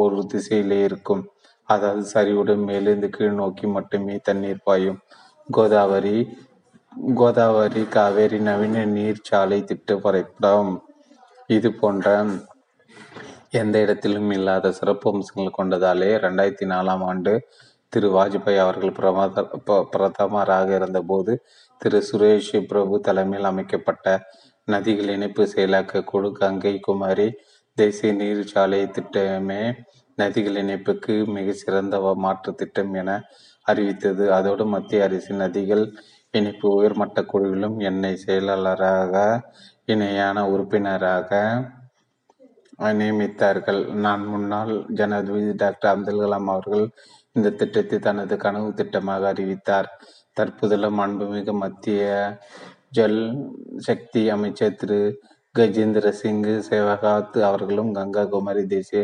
ஒரு திசையிலே இருக்கும். அதாவது சரிவுடன் மேலிருந்து கீழ் நோக்கி மட்டுமே தண்ணீர் பாயும். கோதாவரி கோதாவரி காவேரி நவீன நீர்ச்சாலை திட்ட வரைபடம் இது போன்ற எந்த இடத்திலும் இல்லாத சிறப்பு அம்சங்கள் கொண்டதாலே ரெண்டாயிரத்தி நாலாம் ஆண்டு திரு. வாஜ்பாய் அவர்கள் பிரமத பிரதமராக இருந்தபோது திரு சுரேஷ் பிரபு தலைமையில் அமைக்கப்பட்ட நதிகள் இணைப்பு செயலாக்க குழு கங்கை குமாரி தேசிய நீர்ச்சாலை திட்டமே நதிகள் இணைப்புக்கு மிக சிறந்த மாற்று திட்டம் என அறிவித்தது. அதோடு மத்திய அரசின் நதிகள் இணைப்பு உயர்மட்ட குழுவிலும் என்னை செயலாளராக இணையான உறுப்பினராக நியமித்தார்கள். நான் முன்னாள் ஜனாதிபதி டாக்டர் அப்துல் கலாம் அவர்கள் இந்த திட்டத்தை தனது கனவு திட்டமாக அறிவித்தார். தற்போதுள்ள மாண்புமிகு மத்திய ஜல் சக்தி அமைச்சர் திரு. கஜேந்திர சிங் சேவகாத் அவர்களும் கங்கா குமரி தேசிய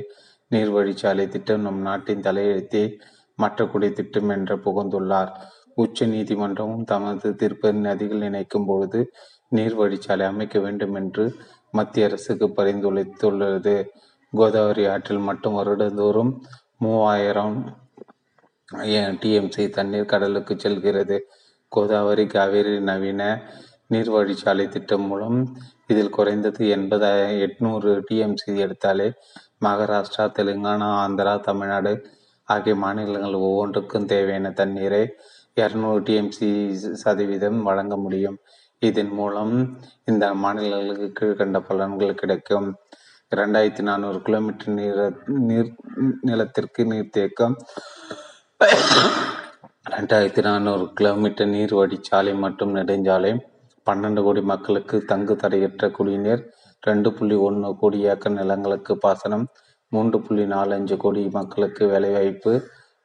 நீர்வழிச்சாலை திட்டம் நம் நாட்டின் தலையெழுத்தை மாற்றக்கூடிய திட்டம் என்று புகழ்ந்துள்ளார். உச்ச நீதிமன்றமும் தமது தீர்ப்பை நதிகள் இணைக்கும் பொழுது நீர்வழிச்சாலை அமைக்க வேண்டும் என்று மத்திய அரசுக்கு பரிந்துரைத்துள்ளது. கோதாவரி ஆற்றில் மட்டும் வருடந்தோறும் மூவாயிரம் டிஎம்சி தண்ணீர் கடலுக்கு செல்கிறது? கோதாவரி காவேரி நவீன நீர்வழிச்சாலை திட்டம் மூலம் இதில் குறைந்தது எண்பது எட்நூறு டிஎம்சி எடுத்தாலே மகாராஷ்டிரா தெலுங்கானா ஆந்திரா தமிழ்நாடு ஆகிய மாநிலங்கள் ஒவ்வொன்றுக்கும் தேவையான தண்ணீரை இரநூறு டிஎம்சி சதவீதம் வழங்க முடியும். இதன் மூலம் இந்த மாநிலங்களுக்கு கீழ்கண்ட பலன்கள் கிடைக்கும். இரண்டாயிரத்தி நானூறு கிலோமீட்டர் நீர நீர் நிலத்திற்கு நீர்த்தேக்கம் ரெண்டாயிரத்தி நானூறு கிலோமீட்டர் நீர் வடிச்சாலை மற்றும் நெடுஞ்சாலை. பன்னெண்டு கோடி மக்களுக்கு தங்கு தடையற்ற குடிநீர் ரெண்டு புள்ளி ஒன்று கோடி ஏக்கர் நிலங்களுக்கு பாசனம் மூன்று புள்ளி நாலு அஞ்சு கோடி மக்களுக்கு வேலைவாய்ப்பு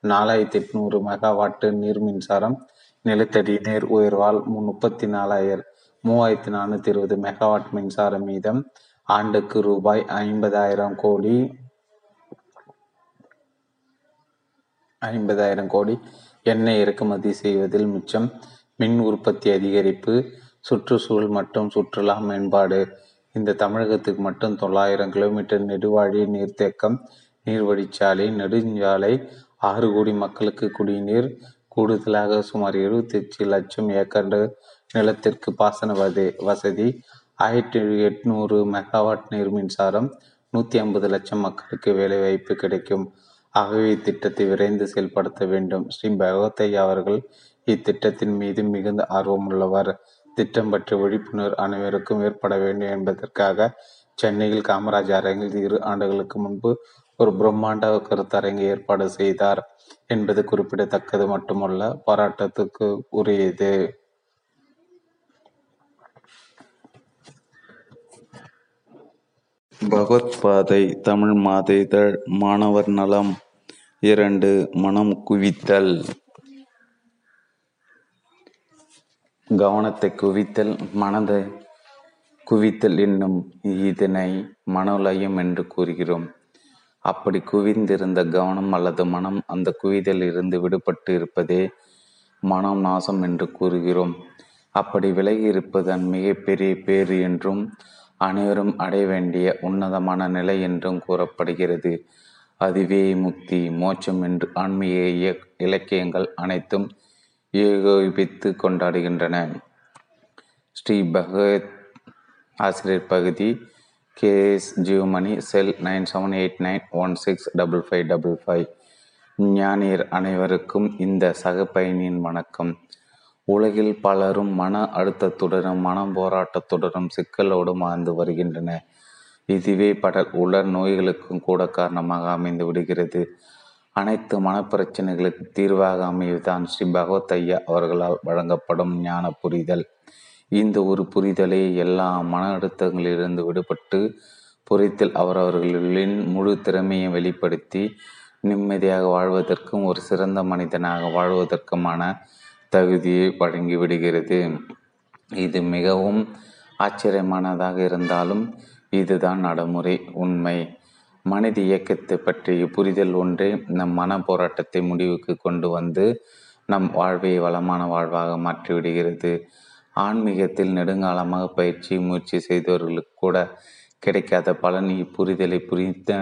நாலாயிரத்தி எட்நூறு மெகாவாட்டு நீர் மின்சாரம் நிலத்தடி நீர் உயர்வால் முப்பத்தி நாலாயிரம் மூவாயிரத்தி நானூற்றி இருபது மெகாவாட் மின்சாரம் மீதம் ஆண்டுக்கு ரூபாய் ஐம்பதாயிரம் கோடி ஐம்பதாயிரம் கோடி எண்ணெய் இறக்குமதி செய்வதில் மிச்சம் மின் உற்பத்தி அதிகரிப்பு சுற்றுச்சூழல் மற்றும் சுற்றுலா மேம்பாடு. இந்த தமிழகத்துக்கு மட்டும் தொள்ளாயிரம் கிலோமீட்டர் நெடுவாழி நீர்த்தேக்கம் நீர்வழிச்சாலை நெடுஞ்சாலை ஆறு கோடி மக்களுக்கு குடிநீர் கூடுதலாக சுமார் எழுபத்தி லட்சம் ஏக்கர் நிலத்திற்கு பாசன வதி வசதி ஆயிரத்தி எட்நூறு மெகாவாட் நீர் மின்சாரம் நூற்றி ஐம்பது லட்சம் மக்களுக்கு வேலைவாய்ப்பு கிடைக்கும். ஆகவே இத்திட்டத்தை விரைந்து செயல்படுத்த வேண்டும். ஸ்ரீ பகவத்தையா அவர்கள் இத்திட்டத்தின் மீது மிகுந்த ஆர்வம் உள்ளவர். திட்டம் பற்றிய விழிப்புணர்வு அனைவருக்கும் ஏற்பட வேண்டும் என்பதற்காக சென்னையில் காமராஜ் அரங்கில் இரு ஆண்டுகளுக்கு முன்பு ஒரு பிரம்மாண்ட கருத்தரங்கை ஏற்பாடு செய்தார். என்பது குறிப்பிடத்தக்கது மட்டுமல்ல பாராட்டத்துக்கு உரியது. பகவத் பாதை தமிழ் மாதேதழ் மாணவர் நலம் இரண்டு மனம் குவித்தல். கவனத்தை குவித்தல் மனதை குவித்தல் என்னும் இதனை மனோலயம் என்று கூறுகிறோம். அப்படி குவிந்திருந்த கவனம் அல்லது மனம் அந்த குவிதல் இருந்து விடுபட்டு இருப்பதே மனம் நாசம் என்று கூறுகிறோம். அப்படி விலகி இருப்பதன் மிகப்பெரிய பேறு என்றும் அனைவரும் அடைய வேண்டிய உன்னதமான நிலை என்றும் கூறப்படுகிறது. அதுவே முக்தி மோட்சம் என்று ஆன்மீக இலக்கியங்கள் அனைத்தும் ஏகோபித்து கொண்டாடுகின்றன. ஸ்ரீ பகவத் ஆசிரியர் பகுதி KS Jiyomani cell nine seven eight nine one six double five double five. ஞானியர் அனைவருக்கும் இந்த சக பயணியின் வணக்கம். உலகில் பலரும் மன அழுத்தத்துடனும் மன போராட்டத்துடனும் சிக்கலோடும் வாழ்ந்து வருகின்றன. இதுவே படல் உலர் நோய்களுக்கும் கூட காரணமாக அமைந்து விடுகிறது. அனைத்து மனப்பிரச்சனைகளுக்கு தீர்வாக அமைவதுதான் ஸ்ரீ பகவத் ஐயா அவர்களால் வழங்கப்படும் ஞான புரிதல். இந்த ஒரு புரிதலே எல்லா மன அழுத்தங்களிலிருந்து விடுபட்டு புரித்தல் அவரவர்களின் முழு திறமையை வெளிப்படுத்தி நிம்மதியாக வாழ்வதற்கும் ஒரு சிறந்த மனிதனாக வாழ்வதற்குமான தகுதியை வழங்கிவிடுகிறது இது மிகவும் ஆச்சரியமானதாக இருந்தாலும் இதுதான் நடைமுறை உண்மை. மனித இயக்கத்தை பற்றிய புரிதல் ஒன்றே நம் மன போராட்டத்தை முடிவுக்கு கொண்டு வந்து நம் வாழ்வை வளமான வாழ்வாக மாற்றிவிடுகிறது ஆன்மீகத்தில் நெடுங்காலமாக பயிற்சி முயற்சி செய்தவர்களுக்கு கூட கிடைக்காத பலன் இப்புரிதலை புரிந்த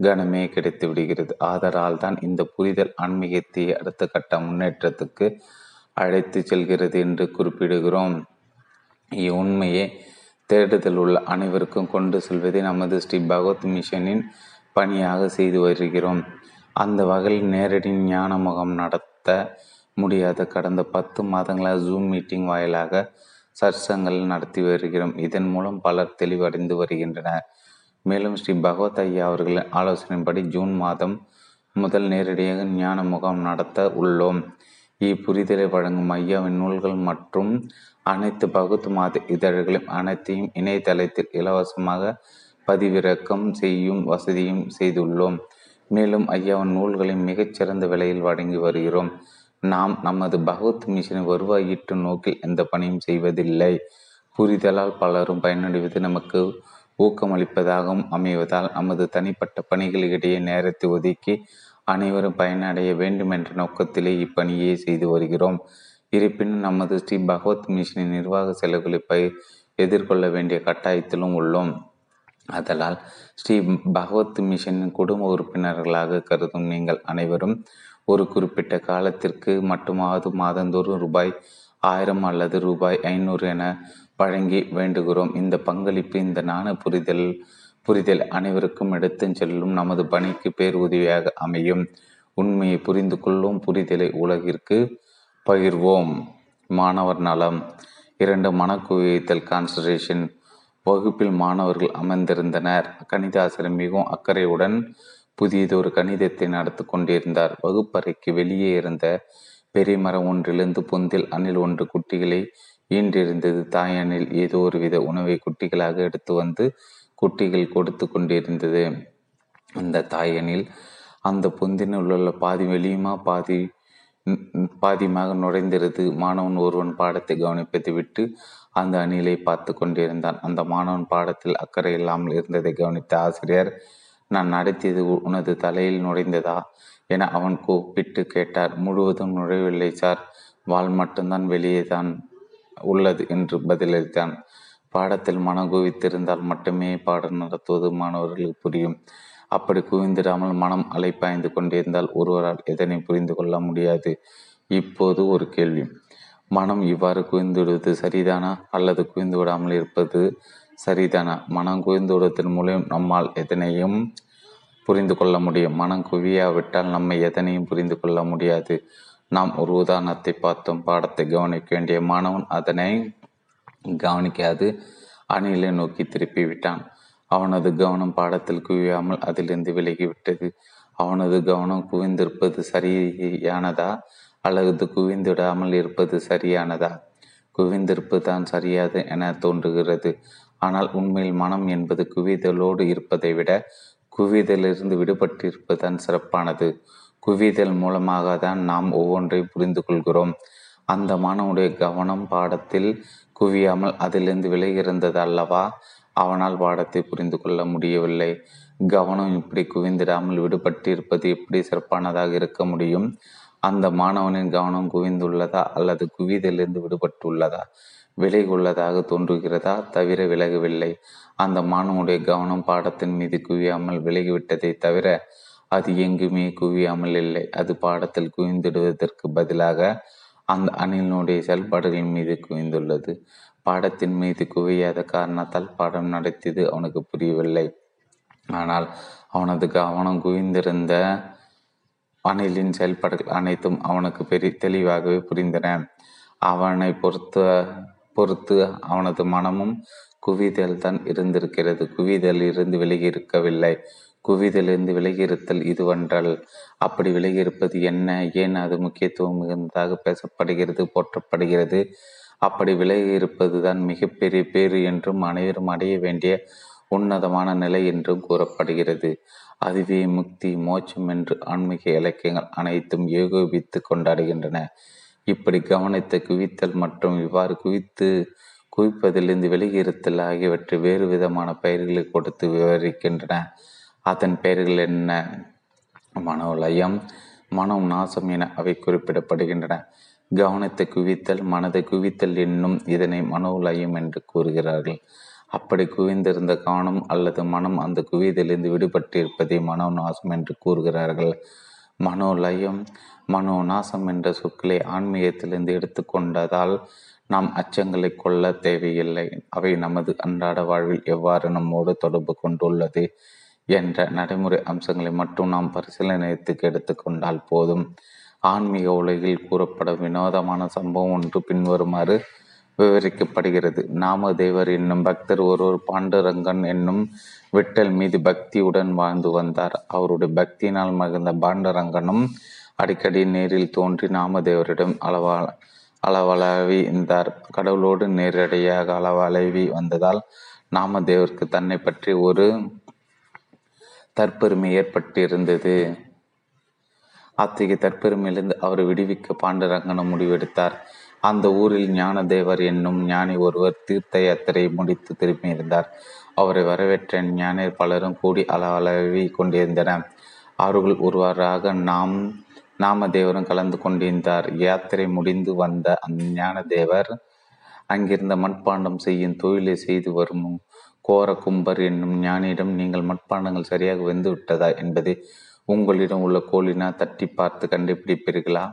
கனமே கிடைத்து விடுகிறது. ஆதரால் தான் இந்த புரிதல் ஆன்மீகத்தை அடுத்த கட்ட முன்னேற்றத்துக்கு அழைத்து செல்கிறது என்று குறிப்பிடுகிறோம். இவ்வுண்மையை தேடுதல் உள்ள அனைவருக்கும் கொண்டு செல்வதை நமது ஸ்ரீ பகவத் மிஷனின் பணியாக செய்து வருகிறோம். அந்த வகையில் நேரடி ஞான முகம் நடத்த முடியாத கடந்த பத்து மாதங்களாக ஜூம் மீட்டிங் வாயிலாக சர்ச்சங்கள் நடத்தி வருகிறோம். இதன் மூலம் பலர் தெளிவடைந்து வருகின்றனர். மேலும் ஸ்ரீ பகவத் ஐயா அவர்களின் ஆலோசனைப்படி ஜூன் மாதம் முதல் நேரடியாக ஞான முகாம் நடத்த உள்ளோம். இப்புரிதலை வழங்கும் ஐயாவின் நூல்கள் மற்றும் அனைத்து பகுத்து மாத இதழ்களையும் அனைத்தையும் இணையதளத்தில் இலவசமாக பதிவிறக்கம் செய்யும் வசதியும் செய்துள்ளோம். மேலும் ஐயாவின் நூல்களை மிகச்சிறந்த விலையில் வழங்கி வருகிறோம். நாம் நமது பகவத் மிஷனை வருவாயிட்டு நோக்கில் எந்த பணியும் செய்வதில்லை. புரிதலால் பலரும் பயனடைவது நமக்கு ஊக்கமளிப்பதாகவும் அமைவதால் நமது தனிப்பட்ட பணிகளுக்கிடையே நேரத்தை ஒதுக்கி அனைவரும் பயனடைய வேண்டும் என்ற நோக்கத்திலே இப்பணியை செய்து வருகிறோம். இருப்பினும் நமது ஸ்ரீ பகவத் மிஷனின் நிர்வாக செலவுகளை பய எதிர்கொள்ள வேண்டிய கட்டாயத்திலும் உள்ளோம். அதனால் ஸ்ரீ பகவத் மிஷனின் குடும்ப உறுப்பினர்களாக கருதும் நீங்கள் அனைவரும் ஒரு குறிப்பிட்ட காலத்திற்கு மட்டுமாவது மாதந்தோறும் ரூபாய் ஆயிரம் அல்லது ரூபாய் ஐநூறு என வழங்கி வேண்டுகிறோம். இந்த பங்களிப்பு இந்த நாண புரிதல் புரிதல் அனைவருக்கும் எடுத்துச் செல்லும் நமது பணிக்கு பேருதவியாக அமையும். உண்மையை புரிந்து கொள்ளும் புரிதலை உலகிற்கு பகிர்வோம். மாணவர் நலம். இரண்டு மனக்குவித்தல் கான்சன்ட்ரேஷன் வகுப்பில் மாணவர்கள் அமர்ந்திருந்தனர். கணிதாசிரியர் மிகவும் அக்கறையுடன் புதியதொரு கணிதத்தை நடத்தி கொண்டிருந்தார். வகுப்பறைக்கு வெளியே இருந்த பெரிய மரம் ஒன்றிலிருந்து பொந்தில் அணில் ஒன்று குட்டிகளை ஈன்றிருந்தது தாய் அணில் ஏதோ ஒரு வித உணவை குட்டிகளாக எடுத்து வந்து குட்டிகள் கொடுத்து கொண்டிருந்தது. அந்த தாயனில் அந்த பொந்தினுள் உள்ள பாதி வெளியுமா பாதி பாதியமாக நுழைந்திருது மாணவன் ஒருவன் பாடத்தை கவனிப்பதை விட்டு அந்த அணிலை பார்த்து கொண்டிருந்தான். அந்த மாணவன் பாடத்தில் அக்கறை இல்லாமல் இருந்ததை கவனித்த ஆசிரியர் நான் நடத்தியது உனது தலையில் நுழைந்ததா? என அவன் கூப்பிட்டு கேட்டார். முழுவதும் நுழையவில்லை சார். வால் மட்டும்தான் வெளியே தான் உள்ளது என்று பதிலளித்தான். பாடத்தில் மனம் குவித்திருந்தால் மட்டுமே பாடம் நடத்துவது மாணவர்களுக்கு புரியும். அப்படி குவிந்திராமல் மனம் அலைப்பாய்ந்து கொண்டிருந்தால் ஒருவரால் எதனை புரிந்து கொள்ள முடியாது? இப்போது ஒரு கேள்வி. மனம் இவ்வாறு குவிந்துவிடுவது சரிதானா? அல்லது குவிந்து விடாமல் இருப்பது சரிதானா? மனம் குவிந்து விடுவதன் மூலம் நம்மால் எதனையும் புரிந்து கொள்ள முடியும். மனம் குவியாவிட்டால் நம்மை எதனையும் புரிந்து கொள்ள முடியாது. நாம் ஒரு உதாரணத்தை பார்த்தோம். பாடத்தை கவனிக்க வேண்டிய மாணவன் அதனை கவனிக்காது. அணிலை நோக்கி திருப்பி விட்டான். அவனது கவனம் பாடத்தில் குவியாமல் அதிலிருந்து விலகிவிட்டது. அவனது கவனம் குவிந்திருப்பது சரியானதா அல்லது குவிந்துவிடாமல் இருப்பது சரியானதா? குவிந்திருப்பு தான் சரியாது என தோன்றுகிறது. ஆனால் உண்மையில் மனம் என்பது குவிதலோடு இருப்பதை விட குவிதலிருந்து விடுபட்டிருப்பதுதான் சிறப்பானது. குவிதல் மூலமாக தான் நாம் ஒவ்வொன்றையும் புரிந்து கொள்கிறோம் அந்த மாணவனுடைய கவனம் பாடத்தில் குவியாமல் அதிலிருந்து விலகியிருந்தது அல்லவா? அவனால் பாடத்தை புரிந்து கொள்ள முடியவில்லை. கவனம் இப்படி குவிந்திடாமல் விடுபட்டிருப்பது எப்படி சிறப்பானதாக இருக்க முடியும்? அந்த மாணவனின் கவனம் குவிந்துள்ளதா அல்லது குவிதலிருந்து விடுபட்டுள்ளதா? விலகி உள்ளதாக தோன்றுகிறதா? தவிர விலகவில்லை. அந்த மாணவனுடைய கவனம் பாடத்தின் மீது குவியாமல் விலகிவிட்டதை தவிர அது எங்குமே குவியாமல் இல்லை. அது பாடத்தில் குவிந்துடுவதற்கு பதிலாக அந்த அணிலினுடைய செயல்பாடுகளின் மீது குவிந்துள்ளது. பாடத்தின் மீது குவியாத காரணத்தால் பாடம் நடத்தியது அவனுக்கு புரியவில்லை. ஆனால் அவனது கவனம் குவிந்திருந்த அணிலின் செயல்பாடுகள் அனைத்தும் அவனுக்கு பெரிய தெளிவாகவே புரிந்தன. அவனை பொறுத்த பொறுத்து அவனது மனமும் குவிதல் தான் இருந்திருக்கிறது. குவிதல் இருந்து விலகி இருக்கவில்லை. குவிதலிருந்து விலகியிருத்தல் இதுவன்றல் அப்படி விலகியிருப்பது என்ன? ஏன் அது முக்கியத்துவம் மிகுந்ததாக பேசப்படுகிறது போற்றப்படுகிறது? அப்படி விலகிருப்பது தான் மிகப்பெரிய பேறு என்றும் அனைவரும் அடைய வேண்டிய உன்னதமான நிலை என்றும் கூறப்படுகிறது. அதுவே முக்தி மோட்சம் என்று ஆன்மீக இலக்கியங்கள் அனைத்தும் ஏகோபித்து கொண்டாடுகின்றன. இப்படி கவனித்த குவித்தல் மற்றும் இவ்வாறு குவித்து குவிப்பதிலிருந்து வெளியிருத்தல் ஆகியவற்றை வேறு விதமான பெயர்களை கொடுத்து விவரிக்கின்றன. அதன் பெயர்கள் என்ன? மனோலயம் மனம் நாசம் என அவை குறிப்பிடப்படுகின்றன. கவனத்தை குவித்தல் மனதை குவித்தல் என்னும் இதனை மனோலயம் என்று கூறுகிறார்கள். அப்படி குவிந்திருந்த கவனம் அல்லது மனம் அந்த குவியதிலிருந்து விடுபட்டிருப்பதை மனோ நாசம் என்று கூறுகிறார்கள். மனோலயம் மனோநாசம் என்ற சொற்களை ஆன்மீகத்திலிருந்து எடுத்துக்கொண்டதால் நாம் அச்சங்களை கொள்ள தேவையில்லை. அவை நமது அன்றாட வாழ்வில் எவ்வாறு நம்மோடு தொடர்பு கொண்டுள்ளது? என்ற நடைமுறை அம்சங்களை மட்டும் நாம் பரிசீலனையத்துக்கு எடுத்துக்கொண்டால் போதும். ஆன்மீக உலகில் கூறப்படும் வினோதமான சம்பவம் ஒன்று பின்வருமாறு விவரிக்கப்படுகிறது. நாமதேவர் என்னும் பக்தர் ஒருவர் பாண்டுரங்கன் என்னும் விட்டல் மீது பக்தியுடன் வாழ்ந்து வந்தார். அவருடைய பக்தியினால் மகிழ்ந்த பாண்டரங்கனும் அடிக்கடி நேரில் தோன்றி நாமதேவரிடம் அளவா அளவளவி இருந்தார். கடவுளோடு நேரடியாக அளவளவி வந்ததால் நாமதேவருக்கு தன்னை பற்றி ஒரு தற்பெருமை ஏற்பட்டிருந்தது. அத்தகைய தற்பெருமையிலிருந்து அவர் விடுவிக்க பாண்டுரங்கனும் முடிவெடுத்தார். அந்த ஊரில் ஞானதேவர் என்னும் ஞானி ஒருவர் தீர்த்த யாத்திரை முடித்து திரும்பியிருந்தார் அவரை வரவேற்ற ஞானியர் பலரும் கூடி அளவளவி கொண்டிருந்தனர். அவர்கள் ஒருவராக நாம் நாமதேவரும் கலந்து கொண்டிருந்தார். யாத்திரை முடிந்து வந்த அந்த ஞானதேவர் அங்கிருந்த மண்பாண்டம் செய்யும் தொழிலை செய்து வரும் கோரகும்பர் என்னும் ஞானியிடம் நீங்கள் மட்பாண்டங்கள் சரியாக வெந்து விட்டதா என்பதை உங்களிடம் உள்ள கோழினால் தட்டி பார்த்து கண்டுபிடிப்பீர்களா?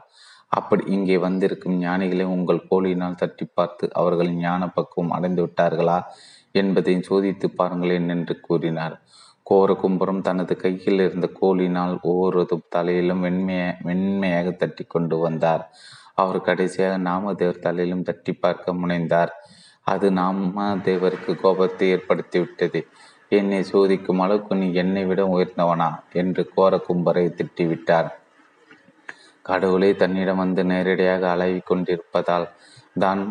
அப்படி இங்கே வந்திருக்கும் ஞானிகளை உங்கள் கோழினால் தட்டி பார்த்து அவர்கள் ஞான பக்குவம் அடைந்து விட்டார்களா என்பதையும் சோதித்து பாருங்களேன் என்று கூறினார். கோரகும்பரம் தனது கையில் இருந்த கோலினால் ஒவ்வொரு தலையிலும் வெண்மைய வெண்மையாக தட்டி கொண்டு வந்தார். அவர் கடைசியாக நாமதேவர் தலையிலும் தட்டி பார்க்க முனைந்தார். அது நாமதேவருக்கு கோபத்தை ஏற்படுத்திவிட்டது. என்னை சோதிக்கும் அளவுக்கு நீ என்னை விட உயர்ந்தவனா? என்று கோர கும்பரை திட்டிவிட்டார். கடவுளை தன்னிடம் வந்து நேரடியாக அலைவி கொண்டிருப்பதால் தான்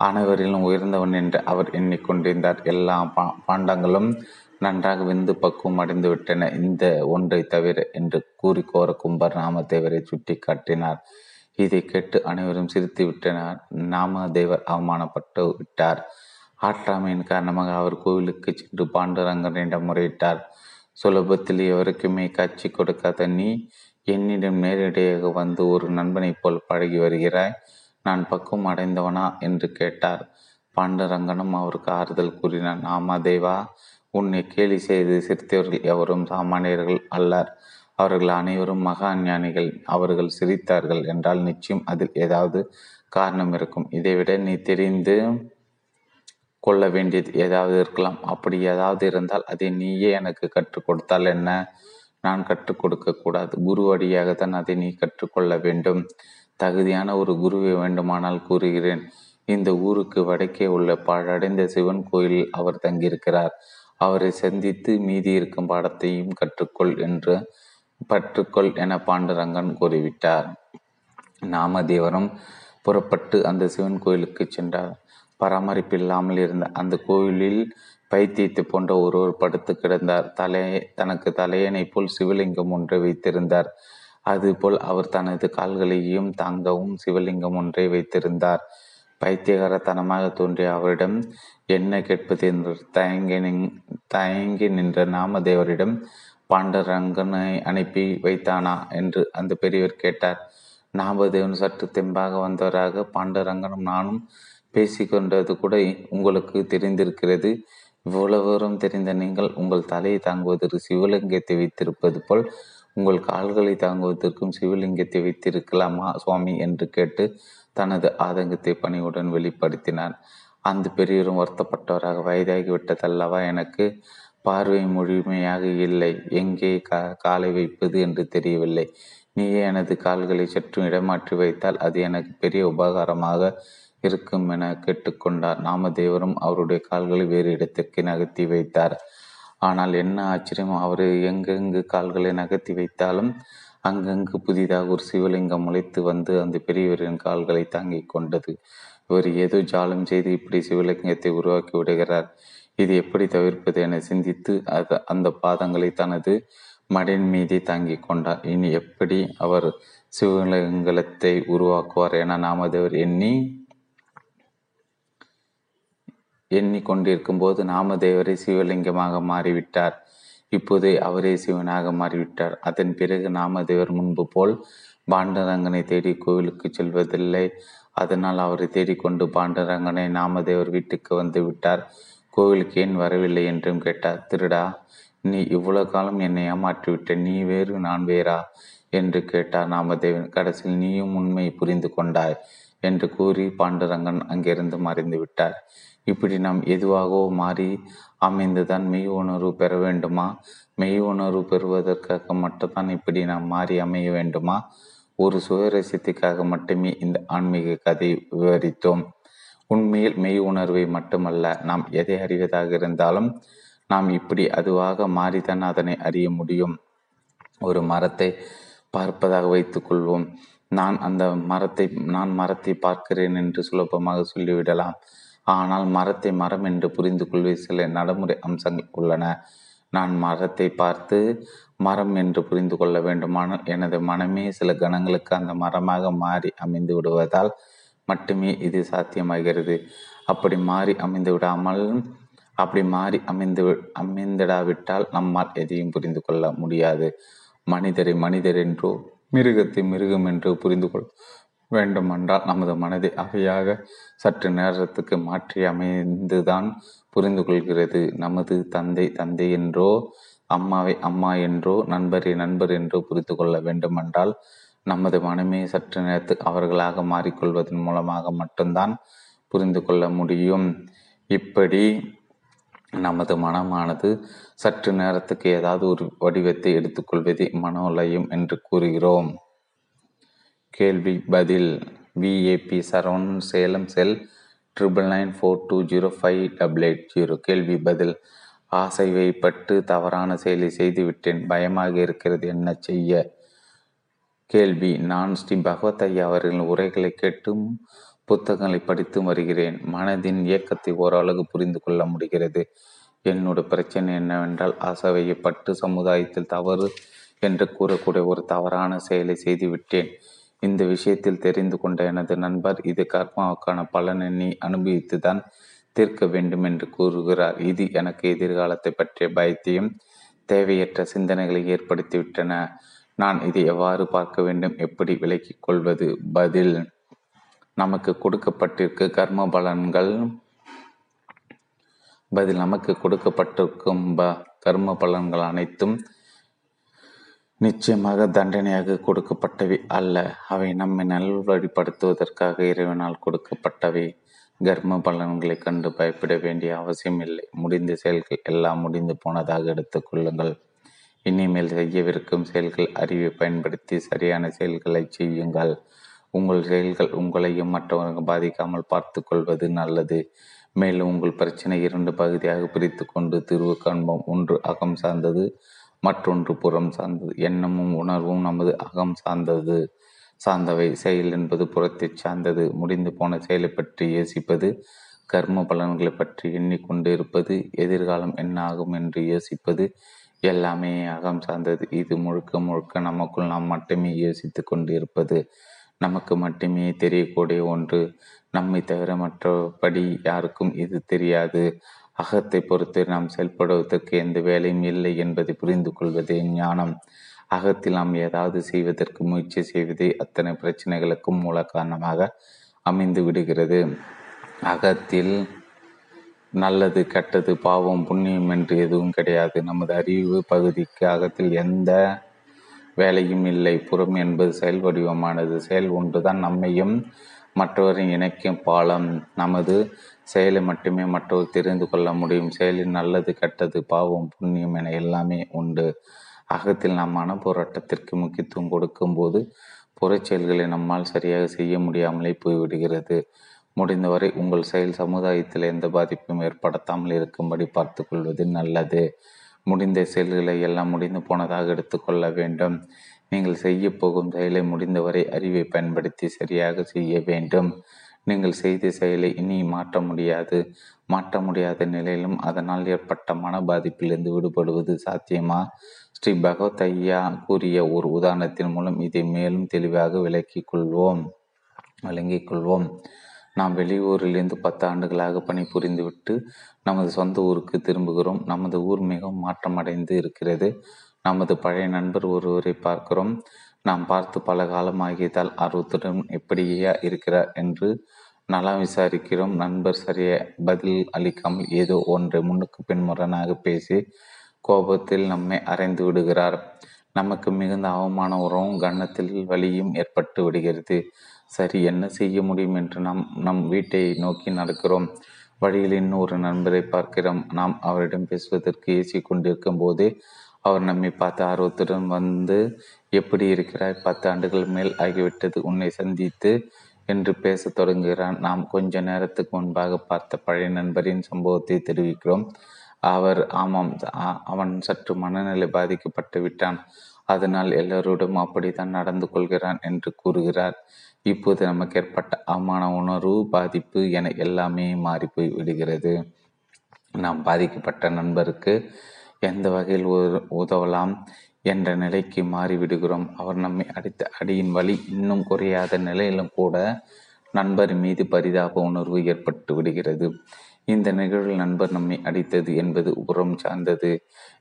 அனைவரிலும் உயர்ந்தவன் என்று அவர் எண்ணிக்கொண்டிருந்தார். எல்லா பா பாண்டங்களும் நன்றாக வெந்து பக்குவம் அடைந்து விட்டன இந்த ஒன்றை தவிர என்று கூறி கோர கும்பர் நாமதேவரை சுட்டி காட்டினார் இதை கேட்டு அனைவரும் சிரித்து விட்டனர் நாமதேவர் அவமானப்பட்டு விட்டார். ஆற்றாமையின் காரணமாக அவர் கோவிலுக்கு சென்று பாண்டுரங்கனிடம் முறையிட்டார். சுலபத்தில் எவருக்குமே காட்சி கொடுக்காத நீ என்னிடம் நேரடியாக வந்து ஒரு நண்பனைப் போல் பழகி வருகிறாய். நான் பக்குவம் அடைந்தவனா? என்று கேட்டார். பாண்டரங்கனும் அவருக்கு ஆறுதல் கூறினார். நாமதேவா உன்னை கேலி செய்து சிரித்தவர்கள் எவரும் சாமானியர்கள் அல்லர். அவர்கள் அனைவரும் மகா ஞானிகள். அவர்கள் சிரித்தார்கள் என்றால் நிச்சயம் அதில் ஏதாவது காரணம் இருக்கும். இதைவிட நீ தெரிந்து கொள்ள வேண்டியது ஏதாவது இருக்கலாம். அப்படி ஏதாவது இருந்தால் அதை நீயே எனக்கு கற்றுக் கொடுத்தால் என்ன? நான் கற்றுக் கொடுக்க கூடாது. குரு வழியாகத்தான் அதை நீ கற்றுக்கொள்ள வேண்டும். தகுதியான ஒரு குருவை வேண்டுமானால் கூறுகிறேன். இந்த ஊருக்கு வடக்கே உள்ள பாழடைந்த சிவன் கோயிலில் அவர் தங்கியிருக்கிறார். அவரை சந்தித்து மீதி இருக்கும் பாடத்தையும் கற்றுக்கொள் என்று பற்றுக்கொள் என பாண்டுரங்கன் கூறிவிட்டார். நாமதேவரும் புறப்பட்டு அந்த சிவன் கோயிலுக்கு சென்றார். பராமரிப்பு இல்லாமல் இருந்த அந்த கோயிலில் பைத்தியத்தை போன்ற ஒருவர் படுத்து கிடந்தார். தலை தனக்கு தலையணை போல் சிவலிங்கம் ஒன்றை வைத்திருந்தார். அதுபோல் அவர் தனது கால்களையும் தாங்கவும் சிவலிங்கம் ஒன்றை வைத்திருந்தார். பைத்தியகாரத்தனமாக தோன்றிய அவரிடம் என்ன கேட்பது? என்று தயங்கி தயங்கி நின்ற நாமதேவரிடம் பாண்டரங்கனை அனுப்பி வைத்தானா? என்று அந்த பெரியவர் கேட்டார். நாமதேவன் சற்று தெம்பாக வந்தவராக பாண்டரங்கனும் நானும் பேசிக்கொண்டது கூட உங்களுக்கு தெரிந்திருக்கிறது. இவ்வளவரும் தெரிந்த நீங்கள் உங்கள் தலையை தாங்குவதற்கு சிவலிங்கத்தை வைத்திருப்பது போல் உங்கள் கால்களை தாங்குவதற்கும் சிவலிங்கத்தை வைத்திருக்கலாமா சுவாமி? என்று கேட்டு தனது ஆதங்கத்தை பணியுடன் வெளிப்படுத்தினார். அந்த பெரியவரும் வருத்தப்பட்டவராக வயதாகிவிட்டதல்லவா எனக்கு? பார்வை முழுமையாக இல்லை. எங்கே கா காலை வைப்பது என்று தெரியவில்லை. நீயே எனது கால்களை சற்றும் இடமாற்றி வைத்தால் அது எனக்கு பெரிய உபகாரமாக இருக்கும் என கேட்டுக்கொண்டார். நாமதேவரும் அவருடைய கால்களை வேறு இடத்திற்கு நகர்த்தி வைத்தார். ஆனால் என்ன ஆச்சரியம் அவர் எங்கெங்கு கால்களை நகர்த்தி வைத்தாலும் அங்கங்கு புதிதாக ஒரு சிவலிங்கம் முளைத்து வந்து அந்த பெரியவரின் கால்களை தாங்கிக் கொண்டது. இவர் ஏதோ ஜாலம் செய்து இப்படி சிவலிங்கத்தை உருவாக்கி விடுகிறார். இது எப்படி தவிர்ப்பது என சிந்தித்து அது அந்த பாதங்களை தனது மடின் மீதே தாங்கிக் கொண்டார். இனி எப்படி அவர் சிவலிங்கத்தை உருவாக்குவார் என நாமதேவர் எண்ணி எண்ணிக்கொண்டிருக்கும் போது நாமதேவரை சிவலிங்கமாக மாறிவிட்டார். இப்போது அவரே சிவனாக மாறிவிட்டார். அதன் பிறகு நாமதேவர் முன்பு போல் பாண்டரங்கனை தேடி கோவிலுக்கு செல்வதில்லை. அதனால் அவரை தேடிக்கொண்டு பாண்டரங்கனை நாமதேவர் வீட்டுக்கு வந்து விட்டார். கோவிலுக்கு ஏன் வரவில்லை என்றும் கேட்டார். திருடா நீ இவ்வளவு காலம் என்னை ஏமாற்றிவிட்ட நீ வேறு நான் வேறா? என்று கேட்டார் நாமதேவன். கடைசியில் நீயும் உண்மை புரிந்து கொண்டாய் என்று கூறி பாண்டுரங்கன் அங்கிருந்து மறைந்து விட்டார். இப்படி நாம் எதுவாகவோ மாறி அமைந்துதான் மெய் உணர்வு பெற வேண்டுமா? மெய் உணர்வு பெறுவதற்காக மட்டும்தான் இப்படி நாம் மாறி அமைய வேண்டுமா? ஒரு சுயரசியத்துக்காக மட்டுமே இந்த ஆன்மீக கதை விவரித்தோம். உண்மையில் மெய் உணர்வை மட்டுமல்ல நாம் எதை அறிவதாக இருந்தாலும் நாம் இப்படி அதுவாக மாறிதான் அதனை அறிய முடியும். ஒரு மரத்தை பார்ப்பதாக வைத்துக்கொள்வோம் நான் அந்த மரத்தை நான் மரத்தை பார்க்கிறேன் என்று சுலபமாக சொல்லிவிடலாம். ஆனால் மரத்தை மரம் என்று புரிந்து கொள்வது சில நடைமுறை அம்சங்கள் உள்ளன. நான் மரத்தை பார்த்து மரம் என்று புரிந்து கொள்ள வேண்டுமானால் எனது மனமே சில கணங்களுக்கு அந்த மரமாக மாறி அமைந்து விடுவதால் மட்டுமே இது சாத்தியமாகிறது. அப்படி மாறி அமைந்து விடாமல் அப்படி மாறி அமைந்து அமைந்திடாவிட்டால் நம்மால் எதையும் புரிந்து கொள்ள முடியாது. மனிதரை மனிதர் என்றோ மிருகத்தை மிருகம் என்று புரிந்து கொள் வேண்டுமென்றால் நமது மனதை அவையாக சற்று நேரத்துக்கு மாற்றி அமைந்துதான் புரிந்து கொள்கிறது. நமது தந்தை தந்தை என்றோ அம்மாவை அம்மா என்றோ நண்பரை நண்பர் என்றோ புரிந்து கொள்ள வேண்டுமென்றால் நமது மனமே சற்று நேரத்துக்கு அவர்களாக மாறிக்கொள்வதன் மூலமாக மட்டும்தான் புரிந்து கொள்ள முடியும். இப்படி நமது மனமானது சற்று நேரத்துக்கு ஏதாவது ஒரு வடிவத்தை எடுத்துக்கொள்வதே மனோலயம் என்று கூறுகிறோம். கேள்வி பதில். VAP Saravanan Salem cell triple nine four two zero five double eight zero கேள்வி பதில். ஆசை வைப்பட்டு தவறான செயலை செய்துவிட்டேன். பயமாக இருக்கிறது. என்ன செய்ய? கேள்வி. நான் ஸ்ரீ பகவத் ஐயா அவர்களின் உரைகளை கேட்டும் புத்தகங்களை படித்து வருகிறேன். மனதின் இயக்கத்தை ஓரளவு புரிந்து கொள்ள முடிகிறது. என்னோட பிரச்சனை என்னவென்றால் அசவையப்பட்டு சமுதாயத்தில் தவறு என்று கூறக்கூடிய ஒரு தவறான செயலை செய்துவிட்டேன். இந்த விஷயத்தில் தெரிந்து கொண்ட எனது நண்பர் இது கர்மாவுக்கான பலனை நீ அனுபவித்துதான் தீர்க்க வேண்டும் என்று கூறுகிறார். இது எனக்கு எதிர்காலத்தை பற்றிய பயத்தையும் தேவையற்ற சிந்தனைகளை ஏற்படுத்திவிட்டன. நான் இதை எவ்வாறு பார்க்க வேண்டும்? எப்படி விலக்கிக் கொள்வது? பதில். நமக்கு கொடுக்கப்பட்டிருக்க கர்ம பலன்கள். பதில். நமக்கு கொடுக்கப்பட்டிருக்கும் ப கர்ம பலன்கள் அனைத்தும் நிச்சயமாக தண்டனையாக கொடுக்கப்பட்டவை அல்ல. அவை நம்மை நல்வழிப்படுத்துவதற்காக இறைவனால் கொடுக்கப்பட்டவை. கர்ம பலன்களை கண்டு பயப்பட வேண்டிய அவசியம் இல்லை. முடிந்த செயல்கள் எல்லாம் முடிந்து போனதாக எடுத்துக்கொள்ளுங்கள் இனிமேல் செய்யவிருக்கும் செயல்கள் அறிவை பயன்படுத்தி சரியான செயல்களை செய்யுங்கள். உங்கள் செயல்கள் உங்களையும் மற்றவர்கள் பாதிக்காமல் பார்த்து கொள்வது நல்லது. மேலும் உங்கள் பிரச்சனை இரண்டு பகுதியாக பிரித்து கொண்டு தீர்வு காண்போம். ஒன்று அகம் சார்ந்தது மற்றொன்று புறம் சார்ந்தது. எண்ணமும் உணர்வும் நமது அகம் சார்ந்தது. சார்ந்தவை. செயல் என்பது புறத்தை சார்ந்தது. முடிந்து போன செயலை பற்றி யோசிப்பது கர்ம பலன்களை பற்றி எண்ணிக்கொண்டு இருப்பது எதிர்காலம் என்ன ஆகும் என்று யோசிப்பது எல்லாமே அகம் சார்ந்தது. இது முழுக்க முழுக்க நமக்குள் நாம் மட்டுமே யோசித்து கொண்டிருப்பது. நமக்கு மட்டுமே தெரியக்கூடிய ஒன்று. நம்மை தவிர மற்றபடி யாருக்கும் இது தெரியாது. அகத்தை பொறுத்து நாம் செயல்படுவதற்கு எந்த வேலையும் இல்லை என்பதை புரிந்து கொள்வதே ஞானம். அகத்தில் நாம் ஏதாவது செய்வதற்கு முயற்சி செய்வதே அத்தனை பிரச்சனைகளுக்கும் மூல காரணமாக அமைந்து விடுகிறது. அகத்தில் நல்லது கெட்டது பாவம் புண்ணியம் என்று எதுவும் கிடையாது. நமது அறிவு பகுதிக்கு அகத்தில் எந்த வேலையும் இல்லை. புறம் என்பது செயல் வடிவமானது. செயல் ஒன்றுதான். நம்மையும் மற்றவரின் இணைக்கும் பாலம். நமது செயலை மட்டுமே மற்றவர் தெரிந்து கொள்ள முடியும். செயலில் நல்லது கெட்டது பாவம் புண்ணியம் என எல்லாமே உண்டு. அகத்தில் நாம் மன போராட்டத்திற்கு முக்கியத்துவம் கொடுக்கும்போது புறச்செயல்களை நம்மால் சரியாக செய்ய முடியாமலே போய்விடுகிறது. முடிந்தவரை உங்கள் செயல் சமுதாயத்தில் எந்த பாதிப்பும் ஏற்படுத்தாமல் இருக்கும்படி பார்த்து கொள்வது நல்லது. முடிந்த செயல்களை எல்லாம் முடிந்து போனதாக எடுத்துக்கொள்ள வேண்டும். நீங்கள் செய்ய போகும் செயலை முடிந்தவரை அறிவை பயன்படுத்தி சரியாக செய்ய வேண்டும். நீங்கள் செய்த செயலை இனி மாற்ற முடியாது. மாற்ற முடியாத நிலையிலும் அதனால் ஏற்பட்ட மன பாதிப்பிலிருந்து விடுபடுவது சாத்தியமா? ஸ்ரீ பகவத் ஐயா கூறிய ஒரு உதாரணத்தின் மூலம் இதை மேலும் தெளிவாக விளக்கிக் கொள்வோம். விளங்கிக் கொள்வோம். நாம் வெளியூரிலிருந்து பத்து ஆண்டுகளாக பணிபுரிந்துவிட்டு நமது சொந்த ஊருக்கு திரும்புகிறோம். நமது ஊர் மிகவும் மாற்றமடைந்து இருக்கிறது. நமது பழைய நண்பர் ஒருவரை பார்க்கிறோம். நாம் பார்த்து பல காலம் ஆகியதால் ஆர்வத்துடன் எப்படியா இருக்கிறார் என்று நலம் விசாரிக்கிறோம். நண்பர் சரிய பதில் அளிக்காமல் ஏதோ ஒன்றை முன்னுக்கு பின்முரணாக பேசி கோபத்தில் நம்மை அறைந்து விடுகிறார். நமக்கு மிகுந்த அவமான உறவும் கன்னத்தில் வலியும் ஏற்பட்டு விடுகிறது. சரி என்ன செய்ய முடியும் என்று நாம் நம் வீட்டை நோக்கி நடக்கிறோம். வழியில் இன்னொரு நண்பரை பார்க்கிறோம். நாம் அவரிடம் பேசுவதற்கு ஏசி கொண்டிருக்கும் போதே அவர் நம்மை பார்த்து ஆர்வத்துடன் வந்து எப்படி இருக்கிறாய்? பத்து ஆண்டுகள் மேல் ஆகிவிட்டது. உன்னை சந்தித்து என்று பேசத் தொடங்குகிறான். நாம் கொஞ்ச நேரத்துக்கு முன்பாக பார்த்த பழைய நண்பரின் சம்பவத்தை தெரிவிக்கிறோம். அவர் ஆமாம் அவன் சற்று மனநிலை பாதிக்கப்பட்டு விட்டான். அதனால் எல்லோரிடம் அப்படித்தான் நடந்து கொள்கிறான் என்று கூறுகிறார். இப்போது நமக்கு ஏற்பட்ட அவமான உணர்வு பாதிப்பு என எல்லாமே மாறி போய் விடுகிறது. நாம் பாதிக்கப்பட்ட நண்பருக்கு எந்த வகையில் உதவலாம் என்ற நிலைக்கு மாறிவிடுகிறோம். அவர் நம்மை அடித்த அடியின் வழி இன்னும் குறையாத நிலையிலும் கூட நண்பர் மீது பரிதாப உணர்வு ஏற்பட்டு விடுகிறது. இந்த நிகழ்வில் நண்பர் நம்மை அடித்தது என்பது உரம் சார்ந்தது.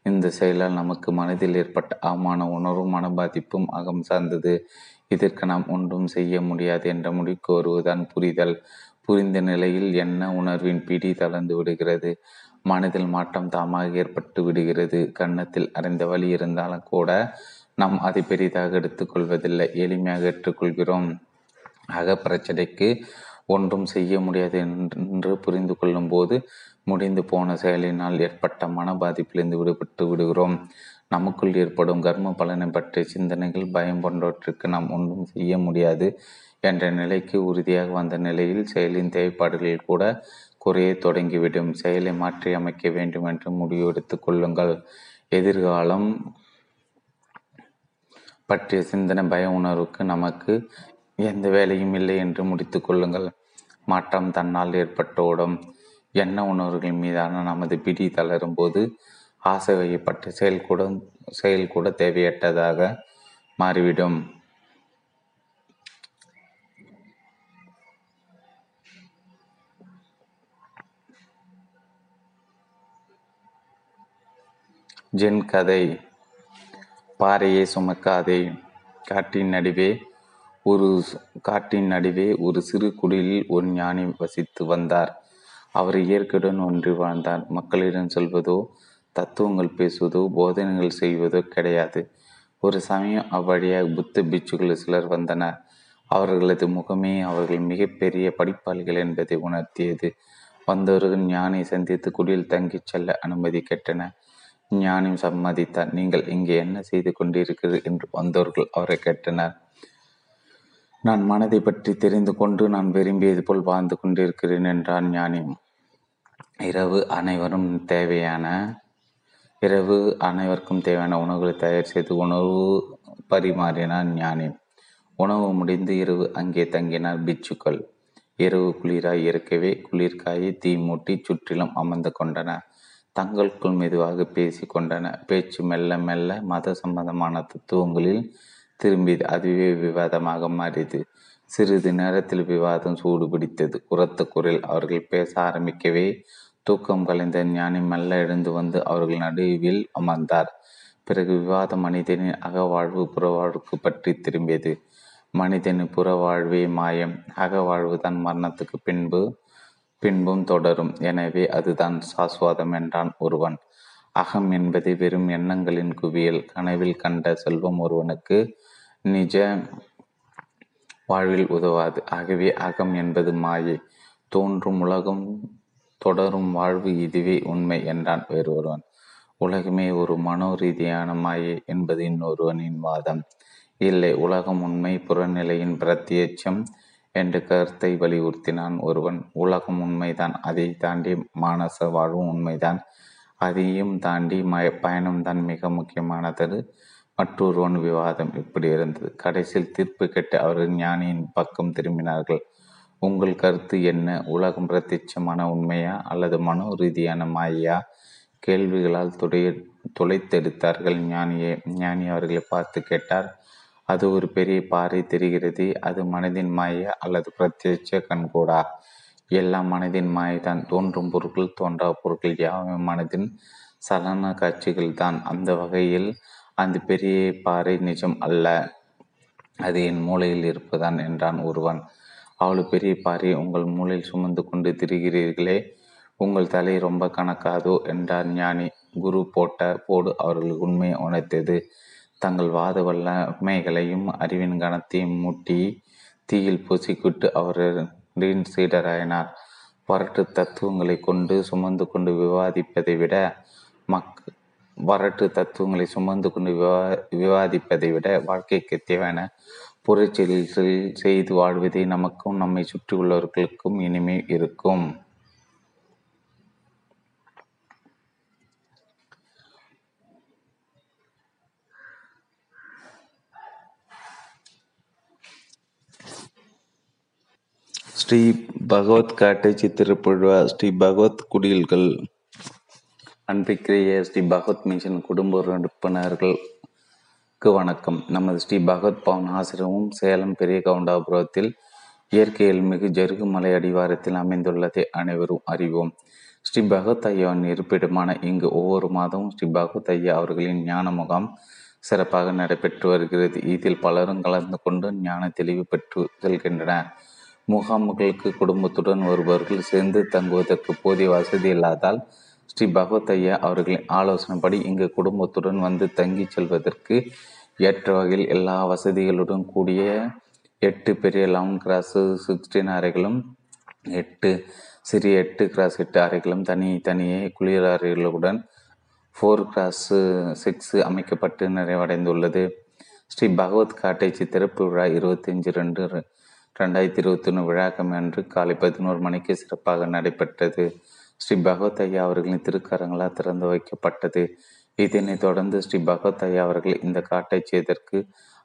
இந்த செயலால் நமக்கு மனதில் ஏற்பட்ட அவமான உணர்வும் மன பாதிப்பும் அகம் சார்ந்தது. இதற்கு நாம் ஒன்றும் செய்ய முடியாது என்ற முடிவுக்கு வருவதுதான் புரிதல். புரிந்த நிலையில் என்ன உணர்வின் பிடி தளர்ந்து விடுகிறது? மனதில் மாற்றம் தாமாக ஏற்பட்டு விடுகிறது. கன்னத்தில் அறிந்த வழி இருந்தாலும் கூட நாம் அதை பெரிதாக எடுத்துக்கொள்வதில்லை எளிமையாக ஏற்றுக்கொள்கிறோம். ஆக பிரச்சனைக்கு ஒன்றும் செய்ய முடியாது என்று புரிந்து கொள்ளும் போது முடிந்து போன செயலினால் ஏற்பட்ட மன பாதிப்பிலிருந்து விடுபட்டு விடுகிறோம். நமக்குள் ஏற்படும் கர்ம பலனை பற்றிய சிந்தனைகள் பயம் போன்றவற்றுக்கு நாம் ஒன்றும் செய்ய முடியாது என்ற நிலைக்கு உறுதியாக வந்த நிலையில் செயலின் தேவைப்பாடுகளில் கூட குறைய தொடங்கிவிடும். செயலை மாற்றி அமைக்க வேண்டும் என்று முடிவு எடுத்துக் கொள்ளுங்கள். எதிர்காலம் பற்றிய சிந்தனை பய உணர்வுக்கு நமக்கு எந்த வேலையும் இல்லை என்று முடித்து கொள்ளுங்கள். மாற்றம் தன்னால் ஏற்பட்டோடும் எண்ண உணர்வுகள் மீதான நமது பிடி தளரும் போது ஆசை வகைப்பட்ட செயல் கூட செயல் கூட தேவையற்றதாக மாறிவிடும். ஜென் கதை. பாறையை சுமக்காதே. காட்டின் நடுவே ஒரு காட்டின் நடுவே ஒரு சிறு குடிலில் ஒரு ஞானி வசித்து வந்தார். அவர் இயற்கையுடன் ஒன்றி வாழ்ந்தார் மக்களிடம் சொல்வதோ தத்துவங்கள் பேசுவதோ போதனைகள் செய்வதோ கிடையாது. ஒரு சமயம் அவ்வழியாக புத்த பிச்சுகள் சிலர் வந்தனர். அவர்களது முகமே அவர்கள் மிகப்பெரிய படிப்பாளிகள் என்பதை உணர்த்தியது. வந்தவர்கள் ஞானை சந்தித்து குடியில் தங்கிச் செல்ல அனுமதி கேட்டனர். ஞானியும் சம்மதித்தார். நீங்கள் இங்கே என்ன செய்து கொண்டிருக்கிறீர்கள்? என்று வந்தவர்கள் அவரை கேட்டனர். நான் மனதை பற்றி தெரிந்து கொண்டு நான் விரும்பியது போல் வாழ்ந்து கொண்டிருக்கிறேன் என்றான் ஞானி. இரவு அனைவரும் தேவையான இரவு அனைவருக்கும் தேவையான உணவுகளை தயார் செய்து உணவு பரிமாறினார் ஞானி. உணவு முடிந்து இரவு அங்கே தங்கினார் பிச்சுக்கள். இரவு குளிராய் இருக்கவே குளிர்காயை தீ மூட்டி சுற்றிலும் அமர்ந்து கொண்டன தங்களுக்குள் மெதுவாக பேசி கொண்டன பேச்சு மெல்ல மெல்ல மத சம்பந்தமான தத்துவங்களில் திரும்பியது. அதுவே விவாதமாக மாறியது. சிறிது நேரத்தில் விவாதம் சூடு பிடித்தது உரத்த குரல் அவர்கள் பேச ஆரம்பிக்கவே தூக்கம் கலைந்த ஞானி மெல்ல எழுந்து வந்து அவர்கள் நடுவில் அமர்ந்தார். பிறகு விவாத மனிதனின் அகவாழ்வு புறவாழ்வுக்கு பற்றி திரும்பியது. மனிதனின் புறவாழ்வே மாயம். அகவாழ்வு தான் மரணத்துக்கு பின்பு பின்பும் தொடரும். எனவே அதுதான் சாஸ்வாதம் என்றான் ஒருவன். அகம் என்பது வெறும் எண்ணங்களின் குவியல். கனவில் கண்ட செல்வம் ஒருவனுக்கு நிஜ வாழ்வில் உதவாது. ஆகவே அகம் என்பது மாயை. தோன்றும் உலகம் தொடரும் வாழ்வு இதுவே உண்மை என்றான் வேறு ஒருவன் உலகமே ஒரு மனோ ரீதியான மாயை என்பது இன்னொருவனின் வாதம். இல்லை உலகம் உண்மை புறநிலையின் பிரத்யட்சம் என்ற கருத்தை வலியுறுத்தினான் ஒருவன். உலகம் உண்மைதான் அதை தாண்டி மானச வாழ்வும் உண்மைதான். அதையும் தாண்டி மய பயணம்தான் மிக முக்கியமானது. மற்றொருவன் விவாதம் இப்படி இருந்தது. கடைசியில் தீர்ப்பு கேட்டு அவர்கள் ஞானியின் பக்கம் திரும்பினார்கள். உங்கள் கருத்து என்ன? உலகம் பிரத்யட்சமான உண்மையா அல்லது மனோ ரீதியான மாயா கேள்விகளால் துடைய துளைத்தெடுத்தார்கள். ஞானியை ஞானி அவர்களை பார்த்து கேட்டார். அது ஒரு பெரிய பாறை தெரிகிறது. அது மனதின் மாயை அல்லது பிரத்யட்ச கண்கூடா? எல்லாம் மனதின் மாயைதான். தோன்றும் பொருட்கள் தோன்றா பொருட்கள் யாவை மனதின் சலன காட்சிகள் தான் அந்த வகையில் அந்த பெரிய பாறை நிஜம் அல்ல. அது என் மூளையில் இருப்பதான் என்றான் ஒருவன். அவ்வளோ பெரிய பாரி உங்கள் மூளையில் சுமந்து கொண்டு திரிகிறீர்களே. உங்கள் தலை ரொம்ப கணக்காதோ என்றார் ஞானி. குரு போட்ட போடு அவர்களுக்கு உண்மையை உணர்த்தது தங்கள் வாத வல்லமைகளையும் அறிவின் கணத்தையும் மூட்டி தீயில் பூசிக்கிட்டு அவரின் சீடராயினார். வரட்டு தத்துவங்களை கொண்டு சுமந்து கொண்டு விவாதிப்பதை விட மக் வரட்டு தத்துவங்களை சுமந்து கொண்டு விவா விவாதிப்பதை விட வாழ்க்கைக்கு தேவையான புறச்செயல்கள் செய்து வாழ்வதே நமக்கும் நம்மை சுற்றியுள்ளவர்களுக்கும் இனிமே இருக்கும். ஸ்ரீ பகவத் காட்டை சித்திரப்படுவார் ஸ்ரீ பகவத் குடில்கள். அன்பிக்கிரிய ஸ்ரீ பகவத் மிஷன் குடும்ப உறுப்பினர்கள் அனைவருக்கு வணக்கம். நமது ஸ்ரீ பகவத் பவன் ஆசிரமும் சேலம் பெரிய கவுண்டாபுரத்தில் இயற்கையில் மிகு ஜருகுமலை அடிவாரத்தில் அமைந்துள்ளதை அனைவரும் அறிவோம். ஸ்ரீ பகவத் ஐயாவின் இருப்பிடமான இங்கு ஒவ்வொரு மாதமும் ஸ்ரீ பகவத் ஐயா அவர்களின் ஞான முகாம் சிறப்பாக நடைபெற்று வருகிறது. இதில் பலரும் கலந்து கொண்டு ஞான தெளிவு பெற்று செல்கின்றனர். முகாம்களுக்கு குடும்பத்துடன் வருபவர்கள் சேர்ந்து தங்குவதற்கு போதிய வசதி இல்லாதால் ஸ்ரீ பகவத் ஐயா அவர்களின் ஆலோசனைப்படி இங்கு குடும்பத்துடன் வந்து தங்கி செல்வதற்கு ஏற்ற வகையில் எல்லா வசதிகளுடன் கூடிய எட்டு பெரிய லெவன் கிராஸ் சிக்ஸ்டீன் அறைகளும் எட்டு சிறிய எட்டு கிராஸ் எட்டு அறைகளும் தனி தனியே குளிர் அறைகளுடன் ஃபோர் கிராஸ் சிக்ஸ் அமைக்கப்பட்டு நிறைவடைந்துள்ளது. ஸ்ரீ பகவத் காட்டேஜி திறப்பு விழா இருபத்தஞ்சு ரெண்டு ரெண்டாயிரத்தி இருபத்தி ஒன்று விழாக்கம் அன்று காலை பதினோரு மணிக்கு சிறப்பாக நடைபெற்றது. ஸ்ரீ பகவத் ஐயா அவர்களின் திருக்கரங்களால் திறந்து வைக்கப்பட்டது. இதனைத் தொடர்ந்து ஸ்ரீ பகவத் ஐயா அவர்கள் இந்த காட்டை செய்தற்கு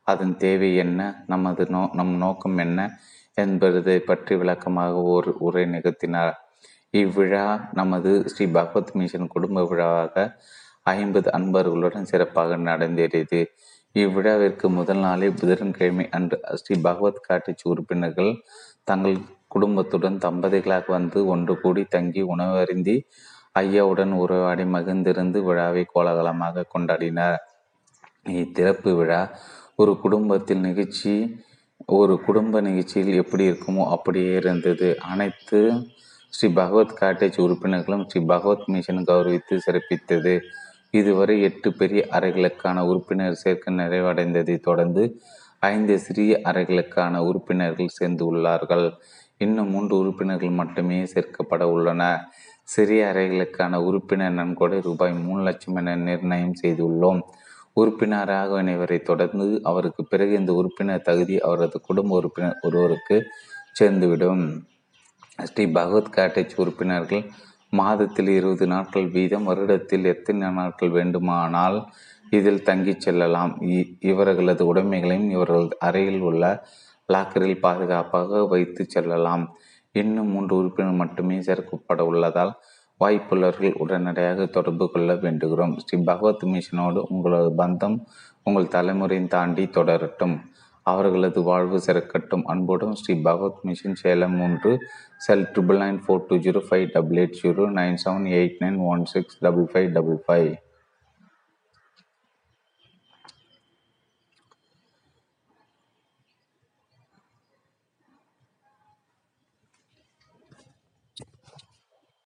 அதன் தேவை என்ன நமது நோ நம் நோக்கம் என்ன என்பதை பற்றி விளக்கமாக ஒரு உரை நிகழ்த்தினார். இவ்விழா நமது ஸ்ரீ பகவத் மிஷன் குடும்ப விழாவாக ஐம்பது அன்பர்களுடன் சிறப்பாக நடந்தேறியது. இவ்விழாவிற்கு முதல் நாளே புதன்கிழமை அன்று ஸ்ரீ பகவத் காட்டேஜ் உறுப்பினர்கள் தங்கள் குடும்பத்துடன் தம்பதிகளாக வந்து ஒன்று கூடி தங்கி உணவருந்தி ஐயாவுடன் உறவாடி மகிழ்ந்திருந்து விழாவை கோலாகலமாக கொண்டாடினார். இத்திறப்பு விழா ஒரு குடும்பத்தில் நிகழ்ச்சி ஒரு குடும்ப நிகழ்ச்சியில் எப்படி இருக்குமோ அப்படியே இருந்தது. அனைத்து ஸ்ரீ பகவத் காட்டேஜ் உறுப்பினர்களும் ஸ்ரீ பகவத் மிஷன் கௌரவித்து சிறப்பித்தது. இதுவரை எட்டு பெரிய அறைகளுக்கான உறுப்பினர் சேர்க்கை நிறைவடைந்ததை தொடர்ந்து ஐந்து சிறிய அறைகளுக்கான உறுப்பினர்கள் சேர்ந்து உள்ளார்கள். இன்னும் மூன்று உறுப்பினர்கள் மட்டுமே சேர்க்கப்பட உள்ளன. சிறிய அறைகளுக்கான உறுப்பினர் நன்கொடை ரூபாய் மூணு லட்சம் என நிர்ணயம் செய்துள்ளோம். உறுப்பினராக இணைவரை தொடர்ந்து அவருக்கு பிறகு இந்த உறுப்பினர் தகுதி அவரது குடும்ப உறுப்பினர் ஒருவருக்கு சேர்ந்துவிடும். ஸ்ரீ பகவத் காட்டேஜ் உறுப்பினர்கள் மாதத்தில் இருபது நாட்கள் வீதம் வருடத்தில் எத்தனை நாட்கள் வேண்டுமானால் இதில் தங்கிச் செல்லலாம். இவர்களது உடைமைகளையும் இவர்களது அறையில் உள்ள லாக்கரில் பாதுகாப்பாக வைத்து செல்லலாம். இன்னும் மூன்று உறுப்பினர் மட்டுமே சேர்க்கப்பட உள்ளதால் வாய்ப்புள்ளவர்கள் உடனடியாக தொடர்பு கொள்ள வேண்டுகிறோம். ஸ்ரீ பகவத் மிஷனோடு உங்களது பந்தம் உங்கள் தலைமுறையின் தாண்டி தொடரட்டும். அவர்களது வாழ்வு சிறக்கட்டும். அன்புடன் ஸ்ரீ பகவத் மிஷன் சேலம் மூன்று cell triple nine four two zero five double eight zero nine seven eight nine one six double five double five.